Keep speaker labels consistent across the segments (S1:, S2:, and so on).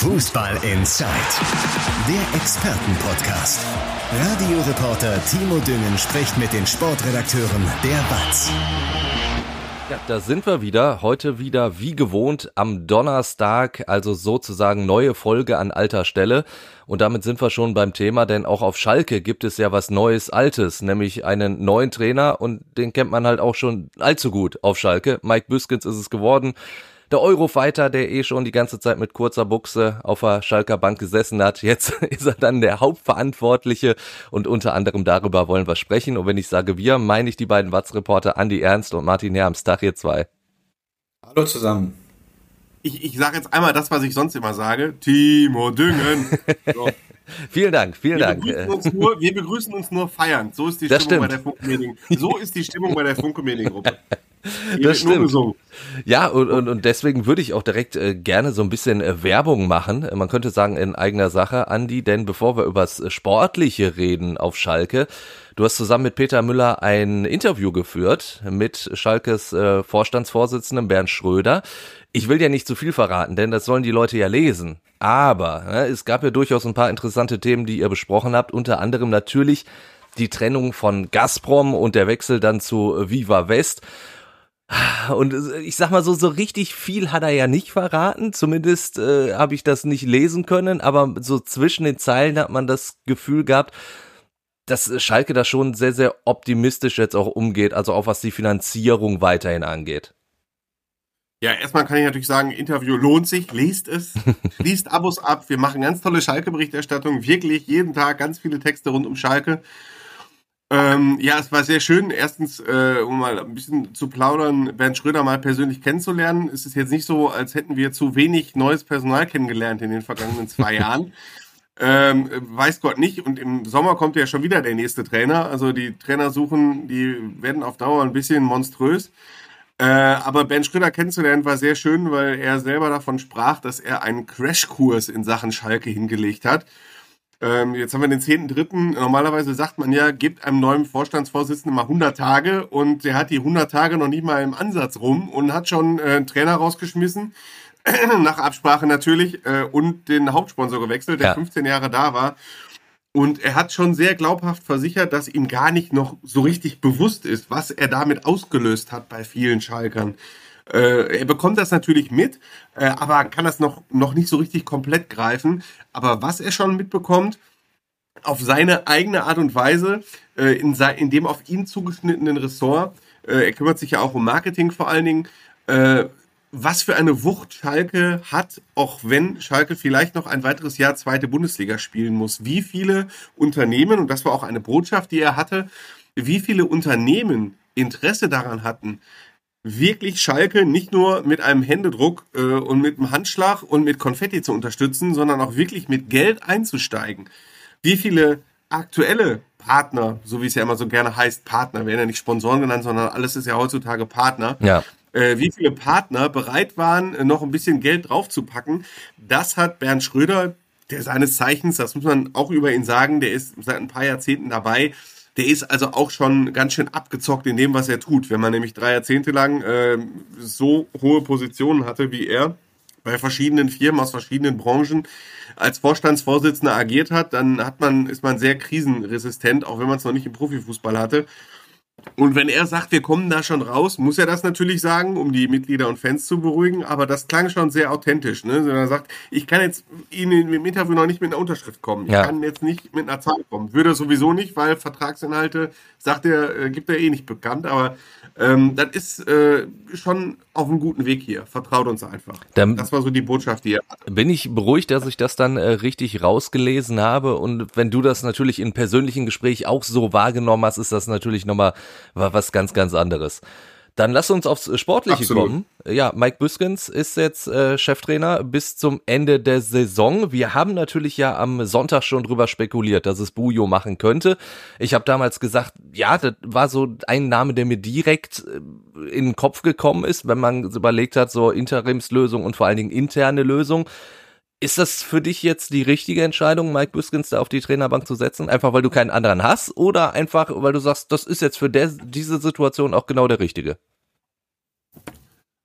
S1: Fußball Inside, der Expertenpodcast. Radioreporter Timo Düngen spricht mit den Sportredakteuren der BATS.
S2: Ja, da sind wir wieder. Heute wieder wie gewohnt am Donnerstag, also sozusagen neue Folge an alter Stelle. Und damit sind wir schon beim Thema, denn auch auf Schalke gibt es ja was Neues, Altes, nämlich einen neuen Trainer und den kennt man halt auch schon allzu gut auf Schalke. Mike Büskens ist es geworden der Eurofighter, der eh schon die ganze Zeit mit kurzer Buchse auf der Schalker Bank gesessen hat. Jetzt ist er dann der Hauptverantwortliche und unter anderem darüber wollen wir sprechen. Und wenn ich sage wir, meine ich die beiden Watz-Reporter Andi Ernst und Martin Herms. Tag ihr zwei.
S3: Hallo zusammen.
S4: Ich, ich sage jetzt einmal das, was ich sonst immer sage. Timo Düngen.
S2: So. vielen Dank, vielen
S4: wir
S2: Dank.
S4: Begrüßen nur, wir begrüßen uns nur feiernd. So ist die
S2: Das
S4: Stimmung
S2: stimmt.
S4: bei der Funke So ist die Stimmung bei der Funke Gruppe.
S2: Das stimmt. Ja, und, und, und deswegen würde ich auch direkt äh, gerne so ein bisschen äh, Werbung machen. Äh, Man könnte sagen in eigener Sache, Andi, denn bevor wir übers äh, Sportliche reden auf Schalke, du hast zusammen mit Peter Müller ein Interview geführt mit Schalkes äh, Vorstandsvorsitzenden Bernd Schröder. Ich will ja nicht zu viel verraten, denn das sollen die Leute ja lesen. Aber äh, es gab ja durchaus ein paar interessante Themen, die ihr besprochen habt, unter anderem natürlich die Trennung von Gazprom und der Wechsel dann zu äh, Viva West. Und äh, ich sag mal so, so richtig viel hat er ja nicht verraten. Zumindest äh, habe ich das nicht lesen können, aber so zwischen den Zeilen hat man das Gefühl gehabt, dass Schalke da schon sehr, sehr optimistisch jetzt auch umgeht, also auch was die Finanzierung weiterhin angeht.
S4: Ja, erstmal kann ich natürlich sagen, Interview lohnt sich, lest es, liest Abos ab. Wir machen ganz tolle Schalke-Berichterstattung, wirklich jeden Tag ganz viele Texte rund um Schalke. Ähm, ja, es war sehr schön. Erstens, äh, um mal ein bisschen zu plaudern, Bernd Schröder mal persönlich kennenzulernen. Es ist jetzt nicht so, als hätten wir zu wenig neues Personal kennengelernt in den vergangenen zwei Jahren. Ähm, weiß Gott nicht. Und im Sommer kommt ja schon wieder der nächste Trainer. Also die Trainer suchen, die werden auf Dauer ein bisschen monströs. Äh, aber Ben Schröder kennenzulernen war sehr schön, weil er selber davon sprach, dass er einen Crashkurs in Sachen Schalke hingelegt hat. Ähm, jetzt haben wir den 10.3. Normalerweise sagt man ja, gibt einem neuen Vorstandsvorsitzenden mal 100 Tage und der hat die 100 Tage noch nicht mal im Ansatz rum und hat schon äh, einen Trainer rausgeschmissen, nach Absprache natürlich, äh, und den Hauptsponsor gewechselt, der
S2: Ja.
S4: 15 Jahre da war. Und er hat schon sehr glaubhaft versichert, dass ihm gar nicht noch so richtig bewusst ist, was er damit ausgelöst hat bei vielen Schalkern. Äh, er bekommt das natürlich mit, äh, aber kann das noch, noch nicht so richtig komplett greifen. Aber was er schon mitbekommt, auf seine eigene Art und Weise, äh, in, in dem auf ihn zugeschnittenen Ressort, äh, er kümmert sich ja auch um Marketing vor allen Dingen, äh, was für eine Wucht Schalke hat, auch wenn Schalke vielleicht noch ein weiteres Jahr zweite Bundesliga spielen muss. Wie viele Unternehmen, und das war auch eine Botschaft, die er hatte, wie viele Unternehmen Interesse daran hatten, wirklich Schalke nicht nur mit einem Händedruck äh, und mit einem Handschlag und mit Konfetti zu unterstützen, sondern auch wirklich mit Geld einzusteigen. Wie viele aktuelle Partner, so wie es ja immer so gerne heißt, Partner, werden ja nicht Sponsoren genannt, sondern alles ist ja heutzutage Partner,
S2: Ja.
S4: äh, wie viele Partner bereit waren, noch ein bisschen Geld draufzupacken. Das hat Bernd Schröder, der seines Zeichens, das muss man auch über ihn sagen, der ist seit ein paar Jahrzehnten dabei. Der ist also auch schon ganz schön abgezockt in dem, was er tut. Wenn man nämlich drei Jahrzehnte lang äh, so hohe Positionen hatte wie er, bei verschiedenen Firmen aus verschiedenen Branchen als Vorstandsvorsitzender agiert hat, dann hat man, ist man sehr krisenresistent, auch wenn man es noch nicht im Profifußball hatte. Und wenn er sagt, wir kommen da schon raus, muss er das natürlich sagen, um die Mitglieder und Fans zu beruhigen. Aber das klang schon sehr authentisch. Ne? Wenn er sagt, ich kann jetzt Ihnen im Interview noch nicht mit einer Unterschrift kommen. Ich
S2: Ja.
S4: kann jetzt nicht mit einer Zahl kommen. Würde sowieso nicht, weil Vertragsinhalte, sagt er, äh, gibt er eh nicht bekannt. Aber ähm, das ist äh, schon auf einem guten Weg hier. Vertraut uns einfach.
S2: Dann-
S4: das war so die Botschaft, die er hatte.
S2: Bin ich beruhigt, dass ich das dann äh, richtig rausgelesen habe und wenn du das natürlich in persönlichen Gespräch auch so wahrgenommen hast, ist das natürlich nochmal wa- was ganz, ganz anderes. Dann lass uns aufs Sportliche
S4: Absolut.
S2: kommen. Ja, Mike Büskens ist jetzt äh, Cheftrainer bis zum Ende der Saison. Wir haben natürlich ja am Sonntag schon drüber spekuliert, dass es Bujo machen könnte. Ich habe damals gesagt, ja, das war so ein Name, der mir direkt äh, in den Kopf gekommen ist, wenn man überlegt hat, so Interimslösung und vor allen Dingen interne Lösung. Ist das für dich jetzt die richtige Entscheidung, Mike Büskens da auf die Trainerbank zu setzen? Einfach weil du keinen anderen hast oder einfach weil du sagst, das ist jetzt für der, diese Situation auch genau der richtige?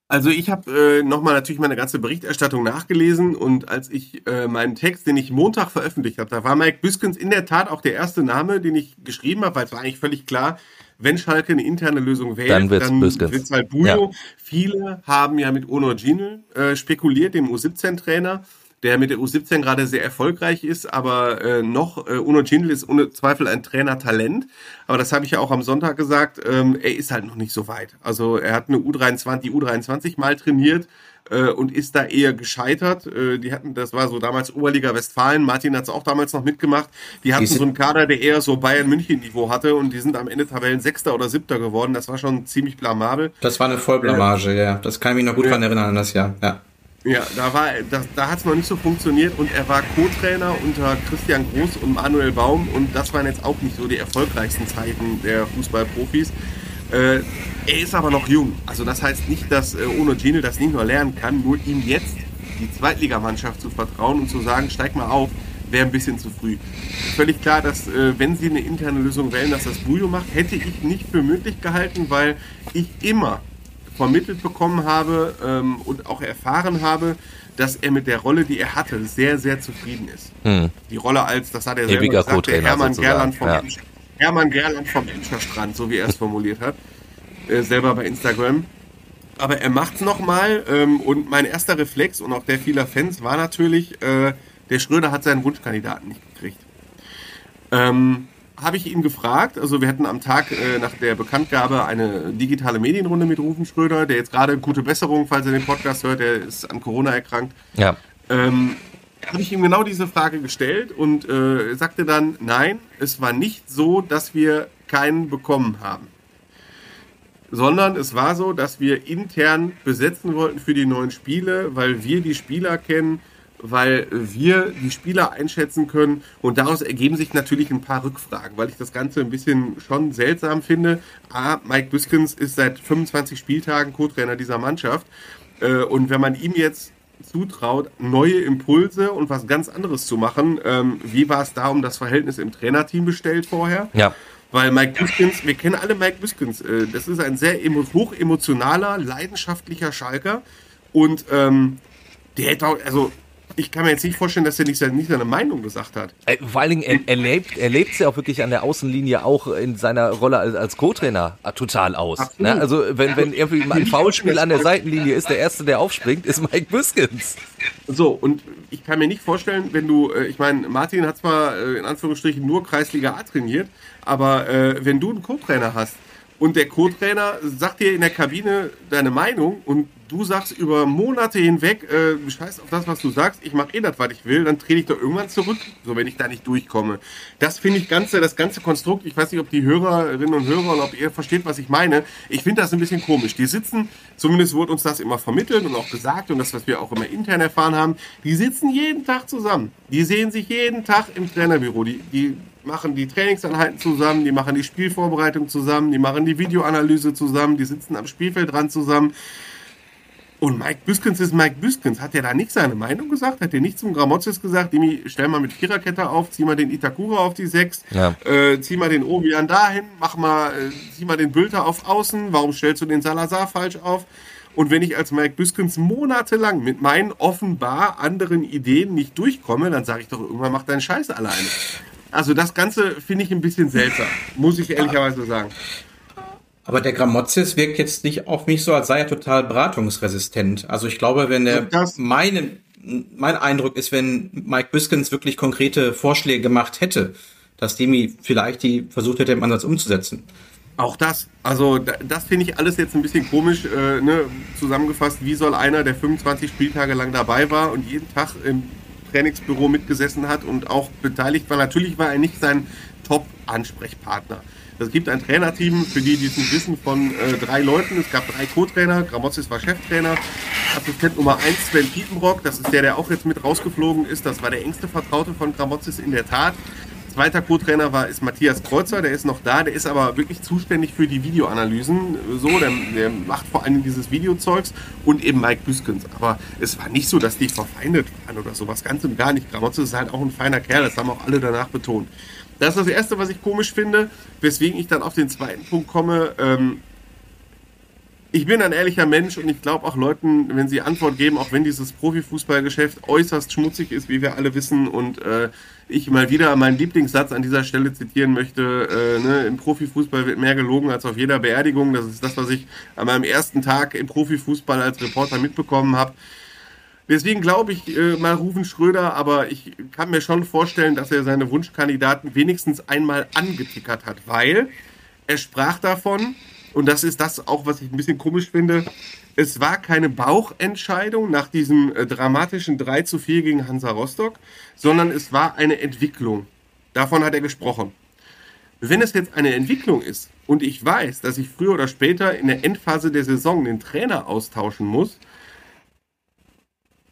S4: Also ich habe äh, nochmal natürlich meine ganze Berichterstattung nachgelesen und als ich äh, meinen Text, den ich Montag veröffentlicht habe, da war Mike Büskens in der Tat auch der erste Name, den ich geschrieben habe, weil es war eigentlich völlig klar, wenn Schalke eine interne Lösung wählt,
S2: dann wird's, dann wird's
S4: halt Bujo. Ja. Viele haben ja mit Ono Ginel äh, spekuliert, dem U17-Trainer der mit der U17 gerade sehr erfolgreich ist, aber äh, noch, äh, Uno Gindl ist ohne Zweifel ein Trainertalent. Aber das habe ich ja auch am Sonntag gesagt, ähm, er ist halt noch nicht so weit. Also er hat eine U23, die U23 mal trainiert äh, und ist da eher gescheitert. Äh, die hatten, das war so damals Oberliga Westfalen, Martin hat es auch damals noch mitgemacht. Die hatten so einen Kader, der eher so Bayern München Niveau hatte und die sind am Ende Tabellen Sechster oder Siebter geworden. Das war schon ziemlich blamabel.
S3: Das war eine Vollblamage, äh, ja. Das kann ich mich noch gut ja. dran erinnern an das Jahr, ja.
S4: Ja, da war, da, da hat es noch nicht so funktioniert und er war Co-Trainer unter Christian Groß und Manuel Baum und das waren jetzt auch nicht so die erfolgreichsten Zeiten der Fußballprofis. Äh, er ist aber noch jung, also das heißt nicht, dass äh, Ono Gino das nicht nur lernen kann, nur ihm jetzt die Zweitligamannschaft zu vertrauen und zu sagen, steig mal auf, wäre ein bisschen zu früh. Völlig klar, dass äh, wenn sie eine interne Lösung wählen, dass das Bujo macht, hätte ich nicht für möglich gehalten, weil ich immer vermittelt bekommen habe ähm, und auch erfahren habe, dass er mit der Rolle, die er hatte, sehr, sehr zufrieden ist. Hm. Die Rolle als, das hat er selber
S2: Ewiger gesagt, der
S4: Hermann Gerland, vom ja. Hermann Gerland vom Emscher Strand, so wie er es formuliert hat, äh, selber bei Instagram. Aber er macht es nochmal ähm, und mein erster Reflex und auch der vieler Fans war natürlich, äh, der Schröder hat seinen Wunschkandidaten nicht gekriegt. Ähm, habe ich ihn gefragt. Also wir hatten am Tag äh, nach der Bekanntgabe eine digitale Medienrunde mit Rufen Schröder, der jetzt gerade gute Besserung, falls er den Podcast hört, der ist an Corona erkrankt.
S2: Ja.
S4: Ähm, habe ich ihm genau diese Frage gestellt und äh, sagte dann, nein, es war nicht so, dass wir keinen bekommen haben. Sondern es war so, dass wir intern besetzen wollten für die neuen Spiele, weil wir die Spieler kennen, weil wir die Spieler einschätzen können und daraus ergeben sich natürlich ein paar Rückfragen, weil ich das Ganze ein bisschen schon seltsam finde. A, Mike Biskins ist seit 25 Spieltagen Co-Trainer dieser Mannschaft äh, und wenn man ihm jetzt zutraut, neue Impulse und was ganz anderes zu machen, ähm, wie war es da um das Verhältnis im Trainerteam bestellt vorher?
S2: Ja.
S4: Weil Mike Biskins, wir kennen alle Mike Biskins, äh, das ist ein sehr hochemotionaler, leidenschaftlicher Schalker und ähm, der hätte auch, also ich kann mir jetzt nicht vorstellen, dass er nicht, nicht seine Meinung gesagt hat.
S2: Äh, vor allen Dingen, er, er lebt er lebt ja auch wirklich an der Außenlinie auch in seiner Rolle als, als Co-Trainer total aus. Ne? Also wenn, wenn irgendwie ein Foulspiel an der Seitenlinie ist, der Erste, der aufspringt, ist Mike Biskins.
S4: So, und ich kann mir nicht vorstellen, wenn du, äh, ich meine, Martin hat zwar äh, in Anführungsstrichen nur Kreisliga A trainiert, aber äh, wenn du einen Co-Trainer hast, und der Co-Trainer sagt dir in der Kabine deine Meinung und du sagst über Monate hinweg, äh, scheiß auf das, was du sagst, ich mache eh das, was ich will, dann trete ich doch irgendwann zurück, so wenn ich da nicht durchkomme. Das finde ich ganze, das ganze Konstrukt, ich weiß nicht, ob die Hörerinnen und Hörer und ob ihr versteht, was ich meine. Ich finde das ein bisschen komisch. Die sitzen, zumindest wurde uns das immer vermittelt und auch gesagt und das, was wir auch immer intern erfahren haben, die sitzen jeden Tag zusammen. Die sehen sich jeden Tag im Trainerbüro. Die, die machen die Trainingseinheiten zusammen, die machen die Spielvorbereitung zusammen, die machen die Videoanalyse zusammen, die sitzen am Spielfeld dran zusammen. Und Mike Büskens ist Mike Büskens. Hat er da nicht seine Meinung gesagt? Hat er nicht zum Gramozis gesagt, Dimi, stell mal mit Viererkette auf, zieh mal den Itakura auf die Sechs, ja. äh, zieh mal den Obian dahin, mach mal, äh, zieh mal den Bülter auf Außen, warum stellst du den Salazar falsch auf? Und wenn ich als Mike Büskens monatelang mit meinen offenbar anderen Ideen nicht durchkomme, dann sage ich doch, irgendwann mach deinen Scheiß alleine. Also das Ganze finde ich ein bisschen seltsam, muss ich ehrlicherweise sagen.
S3: Aber der Gramozis wirkt jetzt nicht auf mich so, als sei er total beratungsresistent. Also ich glaube, wenn er meine, mein Eindruck ist, wenn Mike Biskins wirklich konkrete Vorschläge gemacht hätte, dass Demi vielleicht die versucht hätte, im Ansatz umzusetzen.
S4: Auch das, also das finde ich alles jetzt ein bisschen komisch äh, ne, zusammengefasst. Wie soll einer, der 25 Spieltage lang dabei war und jeden Tag im Trainingsbüro mitgesessen hat und auch beteiligt war. Natürlich war er nicht sein Top-Ansprechpartner. Es gibt ein Trainerteam, für die, die wissen, von äh, drei Leuten. Es gab drei Co-Trainer. Gramozis war Cheftrainer. Assistent Nummer eins Sven Piepenbrock, das ist der, der auch jetzt mit rausgeflogen ist. Das war der engste Vertraute von Gramozis in der Tat. Zweiter Co-Trainer war, ist Matthias Kreuzer, der ist noch da, der ist aber wirklich zuständig für die Videoanalysen. So, der, der macht vor allem dieses Videozeugs und eben Mike Büskens. Aber es war nicht so, dass die verfeindet waren oder sowas. Ganz und gar nicht. Gramotze ist halt auch ein feiner Kerl, das haben auch alle danach betont. Das ist das Erste, was ich komisch finde, weswegen ich dann auf den zweiten Punkt komme. Ähm, ich bin ein ehrlicher Mensch und ich glaube auch Leuten, wenn sie Antwort geben, auch wenn dieses Profifußballgeschäft äußerst schmutzig ist, wie wir alle wissen, und äh, ich mal wieder meinen Lieblingssatz an dieser Stelle zitieren möchte, äh, ne, im Profifußball wird mehr gelogen als auf jeder Beerdigung. Das ist das, was ich an meinem ersten Tag im Profifußball als Reporter mitbekommen habe. Deswegen glaube ich äh, mal Rufen Schröder, aber ich kann mir schon vorstellen, dass er seine Wunschkandidaten wenigstens einmal angetickert hat, weil er sprach davon, und das ist das auch, was ich ein bisschen komisch finde. Es war keine Bauchentscheidung nach diesem äh, dramatischen 3 zu 4 gegen Hansa Rostock, sondern es war eine Entwicklung. Davon hat er gesprochen. Wenn es jetzt eine Entwicklung ist und ich weiß, dass ich früher oder später in der Endphase der Saison den Trainer austauschen muss,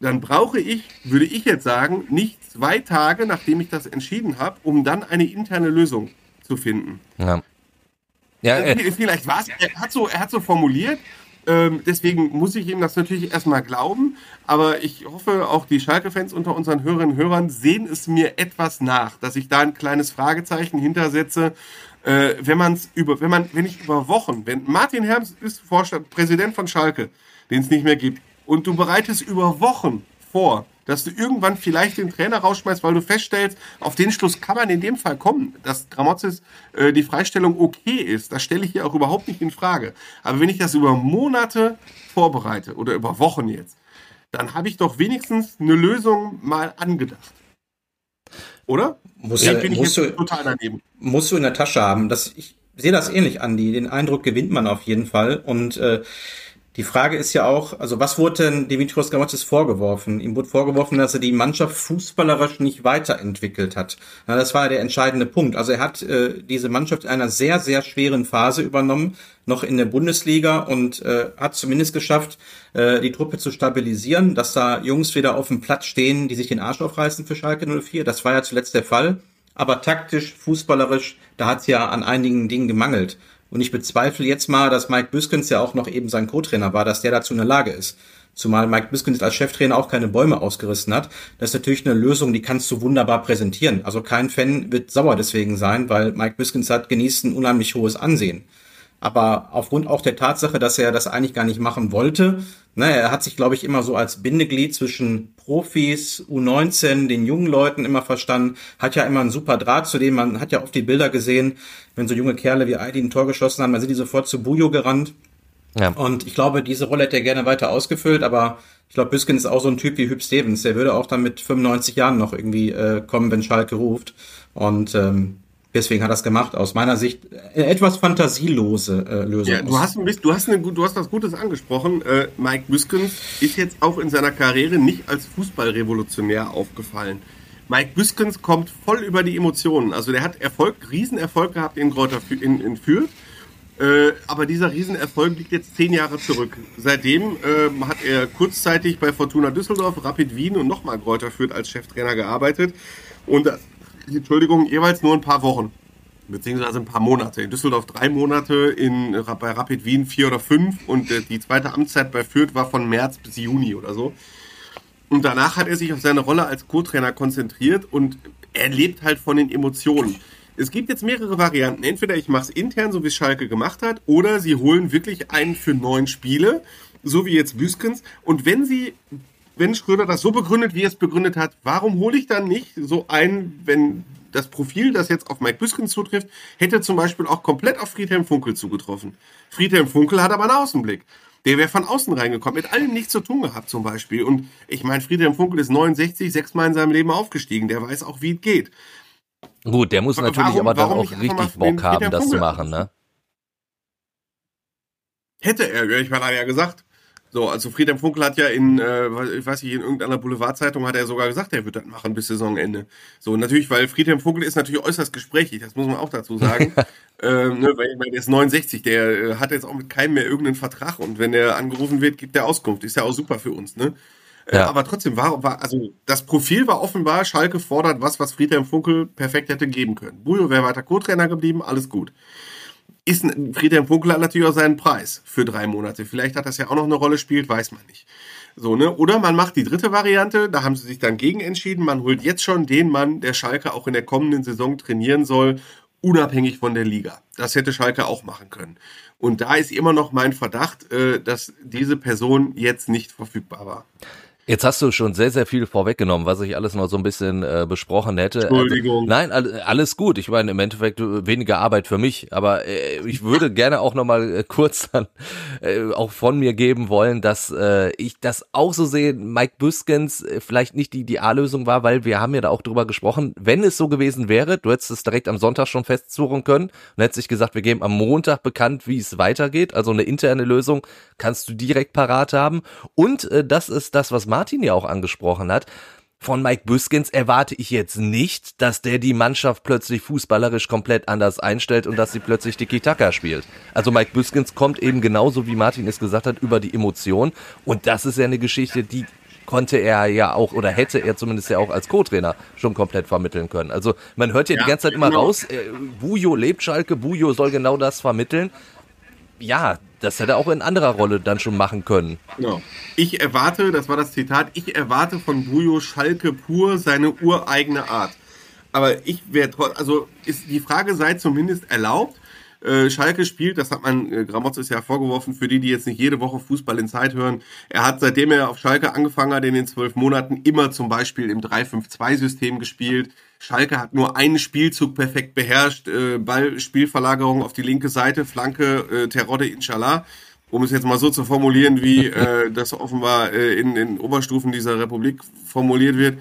S4: dann brauche ich, würde ich jetzt sagen, nicht zwei Tage, nachdem ich das entschieden habe, um dann eine interne Lösung zu finden. Ja. Ja, äh, Vielleicht war es, er hat so, er hat so formuliert, ähm, deswegen muss ich ihm das natürlich erstmal glauben. Aber ich hoffe, auch die Schalke-Fans unter unseren Hörerinnen und Hörern sehen es mir etwas nach, dass ich da ein kleines Fragezeichen hintersetze. Äh, wenn man es über, wenn man, wenn ich über Wochen, wenn Martin Herms ist Vorstand, Präsident von Schalke, den es nicht mehr gibt, und du bereitest über Wochen vor, dass du irgendwann vielleicht den Trainer rausschmeißt, weil du feststellst, auf den Schluss kann man in dem Fall kommen, dass Gramozis äh, die Freistellung okay ist. Das stelle ich hier auch überhaupt nicht in Frage. Aber wenn ich das über Monate vorbereite oder über Wochen jetzt, dann habe ich doch wenigstens eine Lösung mal angedacht. Oder?
S3: Muss, ich musst, du, total daneben. musst du in der Tasche haben. Das, ich sehe das ähnlich, Andi. Den Eindruck gewinnt man auf jeden Fall. Und äh, die Frage ist ja auch, also was wurde denn Dimitrios Grammatis vorgeworfen? Ihm wurde vorgeworfen, dass er die Mannschaft fußballerisch nicht weiterentwickelt hat. Na, das war der entscheidende Punkt. Also er hat äh, diese Mannschaft in einer sehr, sehr schweren Phase übernommen, noch in der Bundesliga und äh, hat zumindest geschafft, äh, die Truppe zu stabilisieren, dass da Jungs wieder auf dem Platz stehen, die sich den Arsch aufreißen für Schalke 04. Das war ja zuletzt der Fall. Aber taktisch, fußballerisch, da hat es ja an einigen Dingen gemangelt. Und ich bezweifle jetzt mal, dass Mike Biskens ja auch noch eben sein Co-Trainer war, dass der dazu in der Lage ist. Zumal Mike Biskens als Cheftrainer auch keine Bäume ausgerissen hat. Das ist natürlich eine Lösung, die kannst du wunderbar präsentieren. Also kein Fan wird sauer deswegen sein, weil Mike Biskens hat genießt ein unheimlich hohes Ansehen. Aber aufgrund auch der Tatsache, dass er das eigentlich gar nicht machen wollte, ne, er hat sich, glaube ich, immer so als Bindeglied zwischen Profis, U19, den jungen Leuten immer verstanden, hat ja immer einen super Draht zu dem, man hat ja oft die Bilder gesehen, wenn so junge Kerle wie Aidi ein Tor geschossen haben, dann sind die sofort zu Bujo gerannt. Ja. Und ich glaube, diese Rolle hätte er gerne weiter ausgefüllt, aber ich glaube, Büsken ist auch so ein Typ wie Hüb Stevens. Der würde auch dann mit 95 Jahren noch irgendwie äh, kommen, wenn Schalke ruft. Und ähm, Deswegen hat er es gemacht. Aus meiner Sicht äh, etwas fantasielose äh, Lösung. Ja,
S4: du hast, ein bisschen, du, hast eine, du hast was Gutes angesprochen. Äh, Mike Büskens ist jetzt auch in seiner Karriere nicht als Fußballrevolutionär aufgefallen. Mike Büskens kommt voll über die Emotionen. Also der hat Erfolg, Riesenerfolg gehabt in Kräuter in, in Fürth. Äh, aber dieser Riesenerfolg liegt jetzt zehn Jahre zurück. Seitdem äh, hat er kurzzeitig bei Fortuna Düsseldorf, Rapid Wien und nochmal Kräuter Fürth als Cheftrainer gearbeitet. Und das Entschuldigung, jeweils nur ein paar Wochen, beziehungsweise ein paar Monate. In Düsseldorf drei Monate, in, bei Rapid Wien vier oder fünf und äh, die zweite Amtszeit bei Fürth war von März bis Juni oder so. Und danach hat er sich auf seine Rolle als Co-Trainer konzentriert und er lebt halt von den Emotionen. Es gibt jetzt mehrere Varianten. Entweder ich mache es intern, so wie es Schalke gemacht hat, oder sie holen wirklich einen für neun Spiele, so wie jetzt Büskens. Und wenn sie wenn Schröder das so begründet, wie er es begründet hat, warum hole ich dann nicht so ein, wenn das Profil, das jetzt auf Mike Büsken zutrifft, hätte zum Beispiel auch komplett auf Friedhelm Funkel zugetroffen. Friedhelm Funkel hat aber einen Außenblick. Der wäre von außen reingekommen, mit allem nichts zu tun gehabt zum Beispiel. Und ich meine, Friedhelm Funkel ist 69, sechsmal in seinem Leben aufgestiegen. Der weiß auch, wie es geht.
S2: Gut, der muss natürlich warum, aber dann auch richtig Bock haben, das zu machen, ne?
S4: Hätte er, ich meine, ja gesagt. So, also Friedhelm Funkel hat ja in, äh, ich weiß nicht, in irgendeiner Boulevardzeitung hat er sogar gesagt, er wird das machen bis Saisonende. So, natürlich, weil Friedhelm Funkel ist natürlich äußerst gesprächig, das muss man auch dazu sagen. ähm, ne, weil, weil der ist 69, der äh, hat jetzt auch mit keinem mehr irgendeinen Vertrag und wenn er angerufen wird, gibt der Auskunft. Ist ja auch super für uns, ne? Äh, ja. aber trotzdem war, war, also das Profil war offenbar, Schalke fordert was, was Friedhelm Funkel perfekt hätte geben können. Bujo wäre weiter Co-Trainer geblieben, alles gut ist Friedhelm Funkel hat natürlich auch seinen Preis für drei Monate. Vielleicht hat das ja auch noch eine Rolle spielt, weiß man nicht. So, ne? Oder man macht die dritte Variante, da haben sie sich dann gegen entschieden, man holt jetzt schon den Mann, der Schalke auch in der kommenden Saison trainieren soll, unabhängig von der Liga. Das hätte Schalke auch machen können. Und da ist immer noch mein Verdacht, äh, dass diese Person jetzt nicht verfügbar war.
S2: Jetzt hast du schon sehr, sehr viel vorweggenommen, was ich alles noch so ein bisschen äh, besprochen hätte.
S4: Entschuldigung.
S2: Also, nein, alles gut. Ich meine, im Endeffekt äh, weniger Arbeit für mich. Aber äh, ich würde gerne auch nochmal äh, kurz dann äh, auch von mir geben wollen, dass äh, ich das auch so sehe, Mike Büskens äh, vielleicht nicht die, A-Lösung war, weil wir haben ja da auch drüber gesprochen, wenn es so gewesen wäre, du hättest es direkt am Sonntag schon festsuchen können und hättest sich gesagt, wir geben am Montag bekannt, wie es weitergeht. Also eine interne Lösung kannst du direkt parat haben. Und äh, das ist das, was Martin ja auch angesprochen hat, von Mike Büskens erwarte ich jetzt nicht, dass der die Mannschaft plötzlich fußballerisch komplett anders einstellt und dass sie plötzlich die Kitaka spielt. Also Mike Büskens kommt eben genauso, wie Martin es gesagt hat, über die Emotion. Und das ist ja eine Geschichte, die konnte er ja auch oder hätte er zumindest ja auch als Co-Trainer schon komplett vermitteln können. Also man hört ja, ja die ganze Zeit immer raus, äh, Bujo lebt Schalke, Bujo soll genau das vermitteln. Ja, das hätte er auch in anderer Rolle dann schon machen können.
S4: Genau. Ich erwarte, das war das Zitat, ich erwarte von Bujo Schalke pur seine ureigene Art. Aber ich werde, also ist die Frage sei zumindest erlaubt. Äh, Schalke spielt, das hat man äh, Gramotz ist ja vorgeworfen, für die, die jetzt nicht jede Woche Fußball in Zeit hören. Er hat, seitdem er auf Schalke angefangen hat, in den zwölf Monaten immer zum Beispiel im 3-5-2-System gespielt. Schalke hat nur einen Spielzug perfekt beherrscht, äh, Ballspielverlagerung auf die linke Seite, Flanke, äh, Terodde, Inshallah. Um es jetzt mal so zu formulieren, wie äh, das offenbar äh, in, in Oberstufen dieser Republik formuliert wird.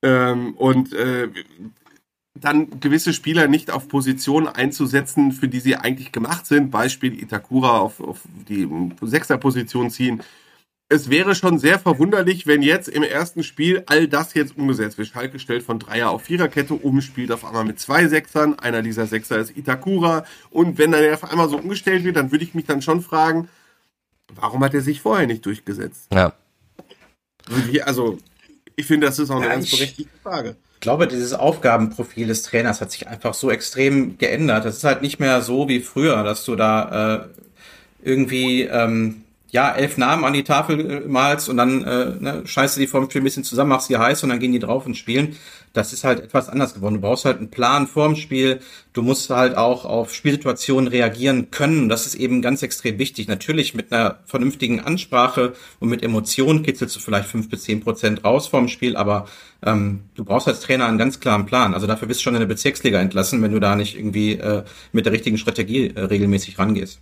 S4: Ähm, und äh, dann gewisse Spieler nicht auf Positionen einzusetzen, für die sie eigentlich gemacht sind. Beispiel Itakura auf, auf die Sechserposition ziehen es wäre schon sehr verwunderlich, wenn jetzt im ersten Spiel all das jetzt umgesetzt wird. Schalke stellt von Dreier auf Viererkette um, spielt auf einmal mit zwei Sechsern. Einer dieser Sechser ist Itakura. Und wenn dann auf einmal so umgestellt wird, dann würde ich mich dann schon fragen, warum hat er sich vorher nicht durchgesetzt?
S2: Ja.
S4: Also, ich finde, das ist auch eine ja, ganz berechtigte Frage.
S3: Ich glaube, dieses Aufgabenprofil des Trainers hat sich einfach so extrem geändert. Das ist halt nicht mehr so wie früher, dass du da äh, irgendwie ähm, ja, elf Namen an die Tafel äh, malst und dann äh, ne, scheißt du die vorm Spiel ein bisschen zusammen, machst sie heiß und dann gehen die drauf und spielen. Das ist halt etwas anders geworden. Du brauchst halt einen Plan vorm Spiel. Du musst halt auch auf Spielsituationen reagieren können. Das ist eben ganz extrem wichtig. Natürlich mit einer vernünftigen Ansprache und mit Emotionen kitzelst du vielleicht fünf bis zehn Prozent raus vorm Spiel, aber ähm, du brauchst als Trainer einen ganz klaren Plan. Also dafür bist du schon in der Bezirksliga entlassen, wenn du da nicht irgendwie äh, mit der richtigen Strategie äh, regelmäßig rangehst.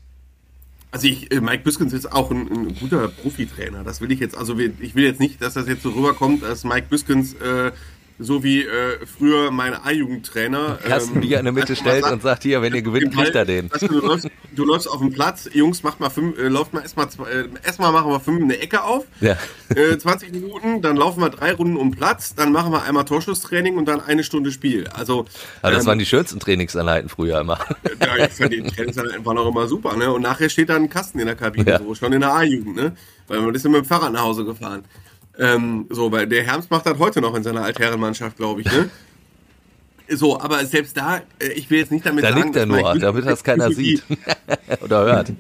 S4: Also ich, äh, Mike Biskens ist auch ein, ein guter Profitrainer. Das will ich jetzt, also ich will jetzt nicht, dass das jetzt so rüberkommt, dass Mike Biskens äh, so wie äh, früher mein A-Jugendtrainer.
S2: Ersten ähm, Bier in der Mitte stellt und sagt hier, wenn ihr gewinnt, kriegt er den.
S4: du, du, läufst, du läufst auf dem Platz, Jungs, macht mal fünf, äh, lauft mal erstmal äh, erstmal machen wir fünf eine Ecke auf.
S2: Ja.
S4: Äh, 20 Minuten, dann laufen wir drei Runden um Platz, dann machen wir einmal Torschusstraining und dann eine Stunde Spiel. Also
S2: Aber das ähm, waren die schönsten Trainingsanheiten früher immer.
S4: Ja, ich fand die Trainingsanheiten waren auch immer super, ne? Und nachher steht da ein Kasten in der Kabine, ja. so schon in der A-Jugend, ne? Weil man ist ja mit dem Fahrrad nach Hause gefahren. Ähm, so, weil der Herms macht das heute noch in seiner Altherrenmannschaft, glaube ich, ne? So, aber selbst da, äh, ich will jetzt nicht damit
S2: da sagen, liegt der nur, damit das keiner sieht oder hört.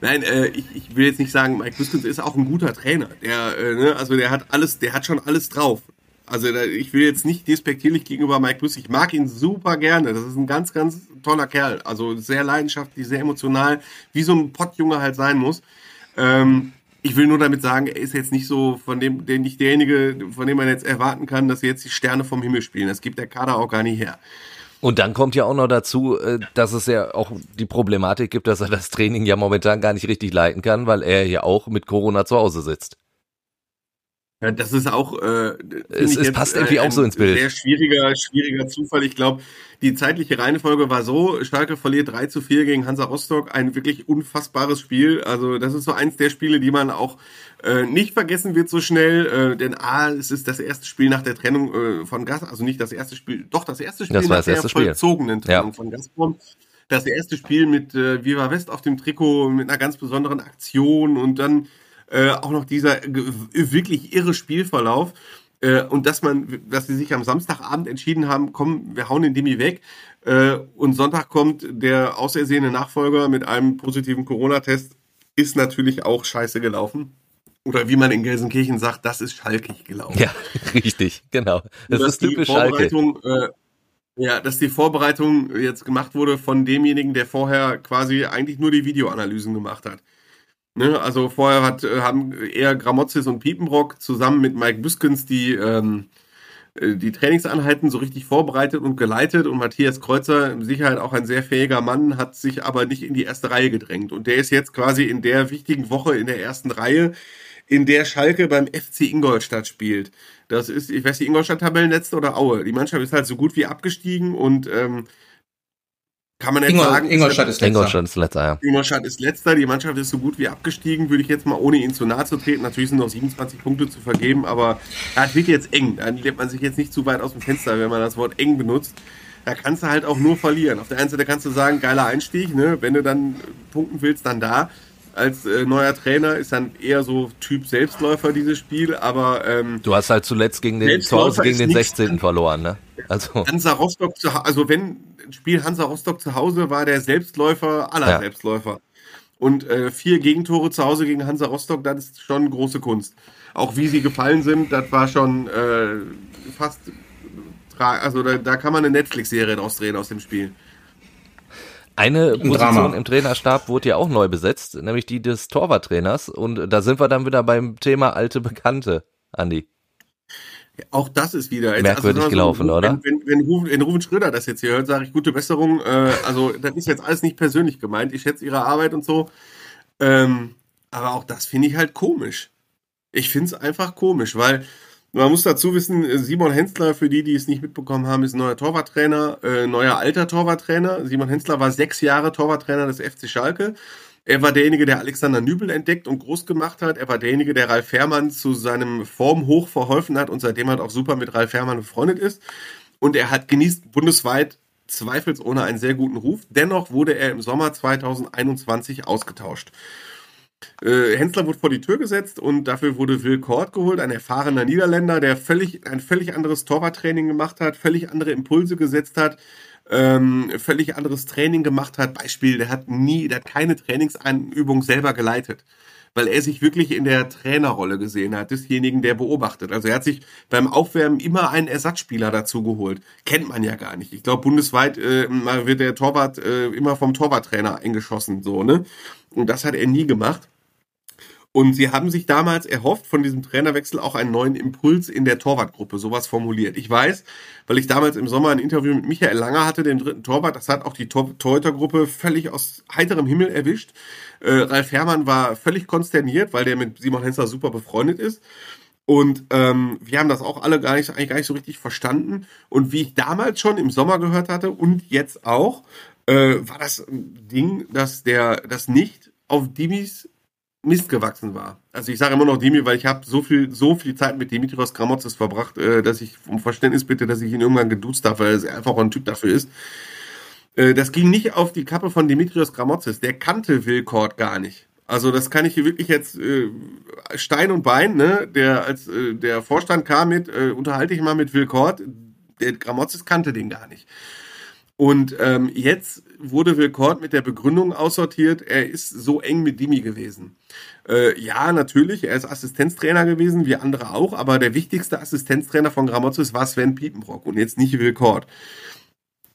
S4: Nein, äh, ich, ich will jetzt nicht sagen, Mike Biskens ist auch ein guter Trainer. Der, äh, ne, also der hat alles, der hat schon alles drauf. Also da, ich will jetzt nicht despektierlich gegenüber Mike Biskens. Ich mag ihn super gerne. Das ist ein ganz, ganz toller Kerl. Also sehr leidenschaftlich, sehr emotional, wie so ein Pottjunge halt sein muss. Ähm, ich will nur damit sagen, er ist jetzt nicht so von dem, der nicht derjenige, von dem man jetzt erwarten kann, dass jetzt die Sterne vom Himmel spielen. Das gibt der Kader auch gar nicht her.
S2: Und dann kommt ja auch noch dazu, äh, dass es ja auch die Problematik gibt, dass er das Training ja momentan gar nicht richtig leiten kann, weil er ja auch mit Corona zu Hause sitzt.
S4: Ja, das ist auch. Äh,
S2: es, es passt irgendwie äh, auch so ins Bild.
S4: Sehr schwieriger, schwieriger Zufall. Ich glaube, die zeitliche Reihenfolge war so: Schalke verliert 3 zu 4 gegen Hansa Rostock. Ein wirklich unfassbares Spiel. Also, das ist so eins der Spiele, die man auch äh, nicht vergessen wird so schnell. Äh, denn A, es ist das erste Spiel nach der Trennung äh, von Gas, also nicht das erste Spiel, doch das erste Spiel
S2: das
S4: nach
S2: der
S4: vollzogenen
S2: Trennung
S4: ja. von Gazprom das erste Spiel mit äh, Viva West auf dem Trikot, mit einer ganz besonderen Aktion und dann äh, auch noch dieser wirklich irre Spielverlauf. Äh, und dass man, dass sie sich am Samstagabend entschieden haben, komm, wir hauen den Demi weg. Äh, und Sonntag kommt der ausersehene Nachfolger mit einem positiven Corona-Test, ist natürlich auch scheiße gelaufen. Oder wie man in Gelsenkirchen sagt, das ist schalkig gelaufen.
S2: Ja, richtig, genau.
S4: Das ist typisch Schalke. Äh, Ja, dass die Vorbereitung jetzt gemacht wurde von demjenigen, der vorher quasi eigentlich nur die Videoanalysen gemacht hat. Ne? Also vorher hat, äh, haben eher Gramozis und Piepenbrock zusammen mit Mike Büskens die, ähm, äh, die Trainingseinheiten so richtig vorbereitet und geleitet und Matthias Kreuzer, mit Sicherheit auch ein sehr fähiger Mann, hat sich aber nicht in die erste Reihe gedrängt. Und der ist jetzt quasi in der wichtigen Woche in der ersten Reihe, in der Schalke beim FC Ingolstadt spielt. Das ist, ich weiß die Ingolstadt Tabellenletzte oder Aue. Die Mannschaft ist halt so gut wie abgestiegen und ähm, kann man jetzt Ingol sagen.
S3: Ingolstadt ist letzter.
S2: Ingolstadt ist letzter, ja.
S4: Ingolstadt ist letzter. Die Mannschaft ist so gut wie abgestiegen, würde ich jetzt mal, ohne ihn zu nahe zu treten. Natürlich sind noch 27 Punkte zu vergeben, aber es wird jetzt eng. Da lebt man sich jetzt nicht zu weit aus dem Fenster, wenn man das Wort eng benutzt. Da kannst du halt auch nur verlieren. Auf der einen Seite kannst du sagen, geiler Einstieg, ne? Wenn du dann punkten willst, dann da als äh, neuer Trainer ist dann eher so Typ Selbstläufer dieses Spiel, aber ähm,
S2: du hast halt zuletzt gegen den zu Hause gegen den 16. verloren, ne?
S4: Also Hansa Rostock zu, also wenn Spiel Hansa Rostock zu Hause war der Selbstläufer aller ja. Selbstläufer. Und äh, vier Gegentore zu Hause gegen Hansa Rostock, das ist schon große Kunst. Auch wie sie gefallen sind, das war schon äh, fast also da, da kann man eine Netflix-Serie draus drehen aus dem Spiel.
S2: Eine Position Drama. im Trainerstab wurde ja auch neu besetzt, nämlich die des Torwarttrainers. Und da sind wir dann wieder beim Thema alte Bekannte, Andi.
S4: Auch das ist wieder
S2: jetzt, merkwürdig also, gelaufen,
S4: wenn,
S2: oder?
S4: Wenn, wenn, wenn, wenn Ruben Schröder das jetzt hier hört, sage ich gute Besserung. Äh, also das ist jetzt alles nicht persönlich gemeint. Ich schätze ihre Arbeit und so. Ähm, aber auch das finde ich halt komisch. Ich finde es einfach komisch, weil man muss dazu wissen, Simon Hensler, für die, die es nicht mitbekommen haben, ist neuer Torwarttrainer, äh, neuer alter Torwarttrainer. Simon Hensler war sechs Jahre Torwarttrainer des FC Schalke. Er war derjenige, der Alexander Nübel entdeckt und groß gemacht hat. Er war derjenige, der Ralf Fährmann zu seinem Formhoch verholfen hat und seitdem halt auch super mit Ralf Fährmann befreundet ist. Und er hat genießt bundesweit zweifelsohne einen sehr guten Ruf. Dennoch wurde er im Sommer 2021 ausgetauscht. Äh, Hensler wurde vor die Tür gesetzt und dafür wurde Will Kort geholt, ein erfahrener Niederländer, der völlig, ein völlig anderes Torwarttraining gemacht hat, völlig andere Impulse gesetzt hat, ähm, völlig anderes Training gemacht hat. Beispiel, der hat nie, der hat keine Trainingseinübung selber geleitet weil er sich wirklich in der Trainerrolle gesehen hat, desjenigen, der beobachtet. Also er hat sich beim Aufwärmen immer einen Ersatzspieler dazu geholt. Kennt man ja gar nicht. Ich glaube, bundesweit äh, wird der Torwart äh, immer vom Torwarttrainer eingeschossen, so, ne? Und das hat er nie gemacht. Und sie haben sich damals erhofft, von diesem Trainerwechsel auch einen neuen Impuls in der Torwartgruppe, sowas formuliert. Ich weiß, weil ich damals im Sommer ein Interview mit Michael Langer hatte, dem dritten Torwart, das hat auch die Tor Torhütergruppe völlig aus heiterem Himmel erwischt. Äh, Ralf Herrmann war völlig konsterniert, weil der mit Simon Hensler super befreundet ist. Und ähm, wir haben das auch alle gar nicht, eigentlich gar nicht so richtig verstanden. Und wie ich damals schon im Sommer gehört hatte und jetzt auch, äh, war das Ding, dass der das nicht auf Dimis Mist gewachsen war. Also ich sage immer noch Dimi, weil ich habe so viel, so viel Zeit mit Dimitrios Gramotzes verbracht, äh, dass ich um Verständnis bitte, dass ich ihn irgendwann geduzt habe, weil er einfach auch ein Typ dafür ist. Äh, das ging nicht auf die Kappe von Dimitrios Gramotzes. Der kannte Wilcord gar nicht. Also das kann ich hier wirklich jetzt äh, Stein und Bein, ne? Der als äh, der Vorstand kam mit, äh, unterhalte ich mal mit Wilcord. Der Gramotzes kannte den gar nicht. Und ähm, jetzt wurde Wilcord mit der Begründung aussortiert, er ist so eng mit Dimi gewesen. Äh, ja, natürlich, er ist Assistenztrainer gewesen, wie andere auch, aber der wichtigste Assistenztrainer von Gramozis war Sven Piepenbrock und jetzt nicht Wilcord.